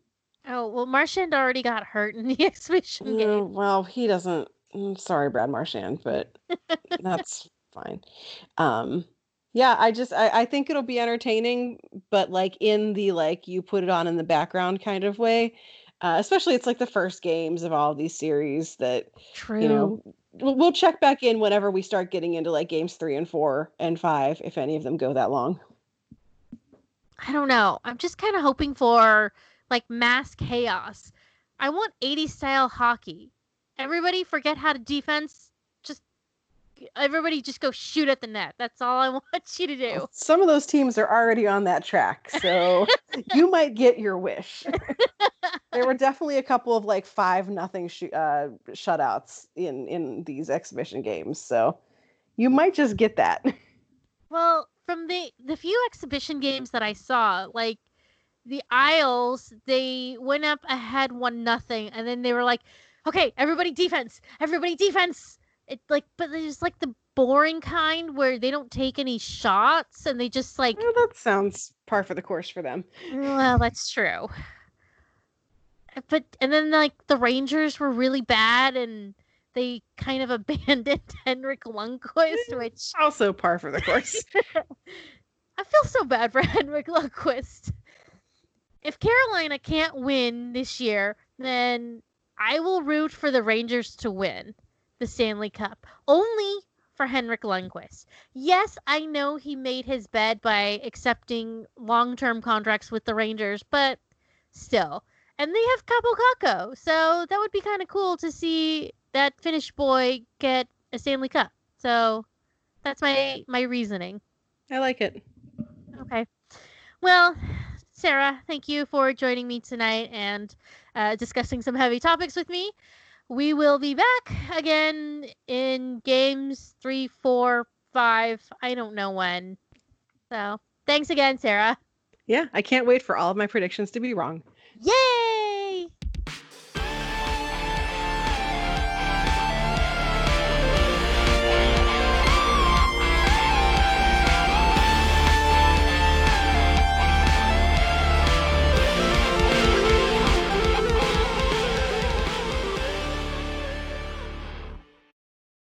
[SPEAKER 2] Oh, well Marchand already got hurt in the *laughs* exhibition game.
[SPEAKER 3] well, he doesn't mm, sorry, Brad Marchand, but *laughs* that's fine. Um yeah, I just I, I think it'll be entertaining, but like in the like you put it on in the background kind of way. Uh, especially it's like the first games of all of these series that
[SPEAKER 2] True.
[SPEAKER 3] you know we'll, check back in whenever we start getting into like games three and four and five if any of them go that long
[SPEAKER 2] I don't know. I'm just kind of hoping for like mass chaos. I want 80 style hockey. Everybody forget how to defense. Everybody just go shoot at the net. That's all I *laughs* want you to do.
[SPEAKER 3] Well, some of those teams are already on that track so *laughs* you might get your wish *laughs* there were definitely a couple of like five nothing sh- uh, shutouts in in these exhibition games so you might just get that
[SPEAKER 2] Well, from the the few exhibition games that I saw, like the Isles, they went up ahead one nothing, and then they were like, "Okay, everybody defense, everybody defense." It like, but there's like the boring kind where they don't take any shots and they just like,
[SPEAKER 3] Well, that sounds par for the course for them
[SPEAKER 2] well, that's true. Uh, but and then like the Rangers were really bad and they kind of *laughs* abandoned Henrik Lundqvist, eh, which
[SPEAKER 3] also par for the course *laughs*
[SPEAKER 2] I feel so bad for *laughs* Henrik Lundqvist. If Carolina can't win this year, then I will root for the Rangers to win the Stanley Cup. Only for Henrik Lundqvist. Yes, I know he made his bed by accepting long-term contracts with the Rangers, but still. And they have Kaapo Kakko, so that would be kind of cool to see that Finnish boy get a Stanley Cup. So that's my my reasoning.
[SPEAKER 3] i like it
[SPEAKER 2] Okay. Well, Sarah, thank you for joining me tonight and uh, discussing some heavy topics with me. We will be back again in games three, four, five. I don't know when. So thanks again, Sarah.
[SPEAKER 3] yeah i can't wait for all of my predictions to be wrong
[SPEAKER 2] Yay!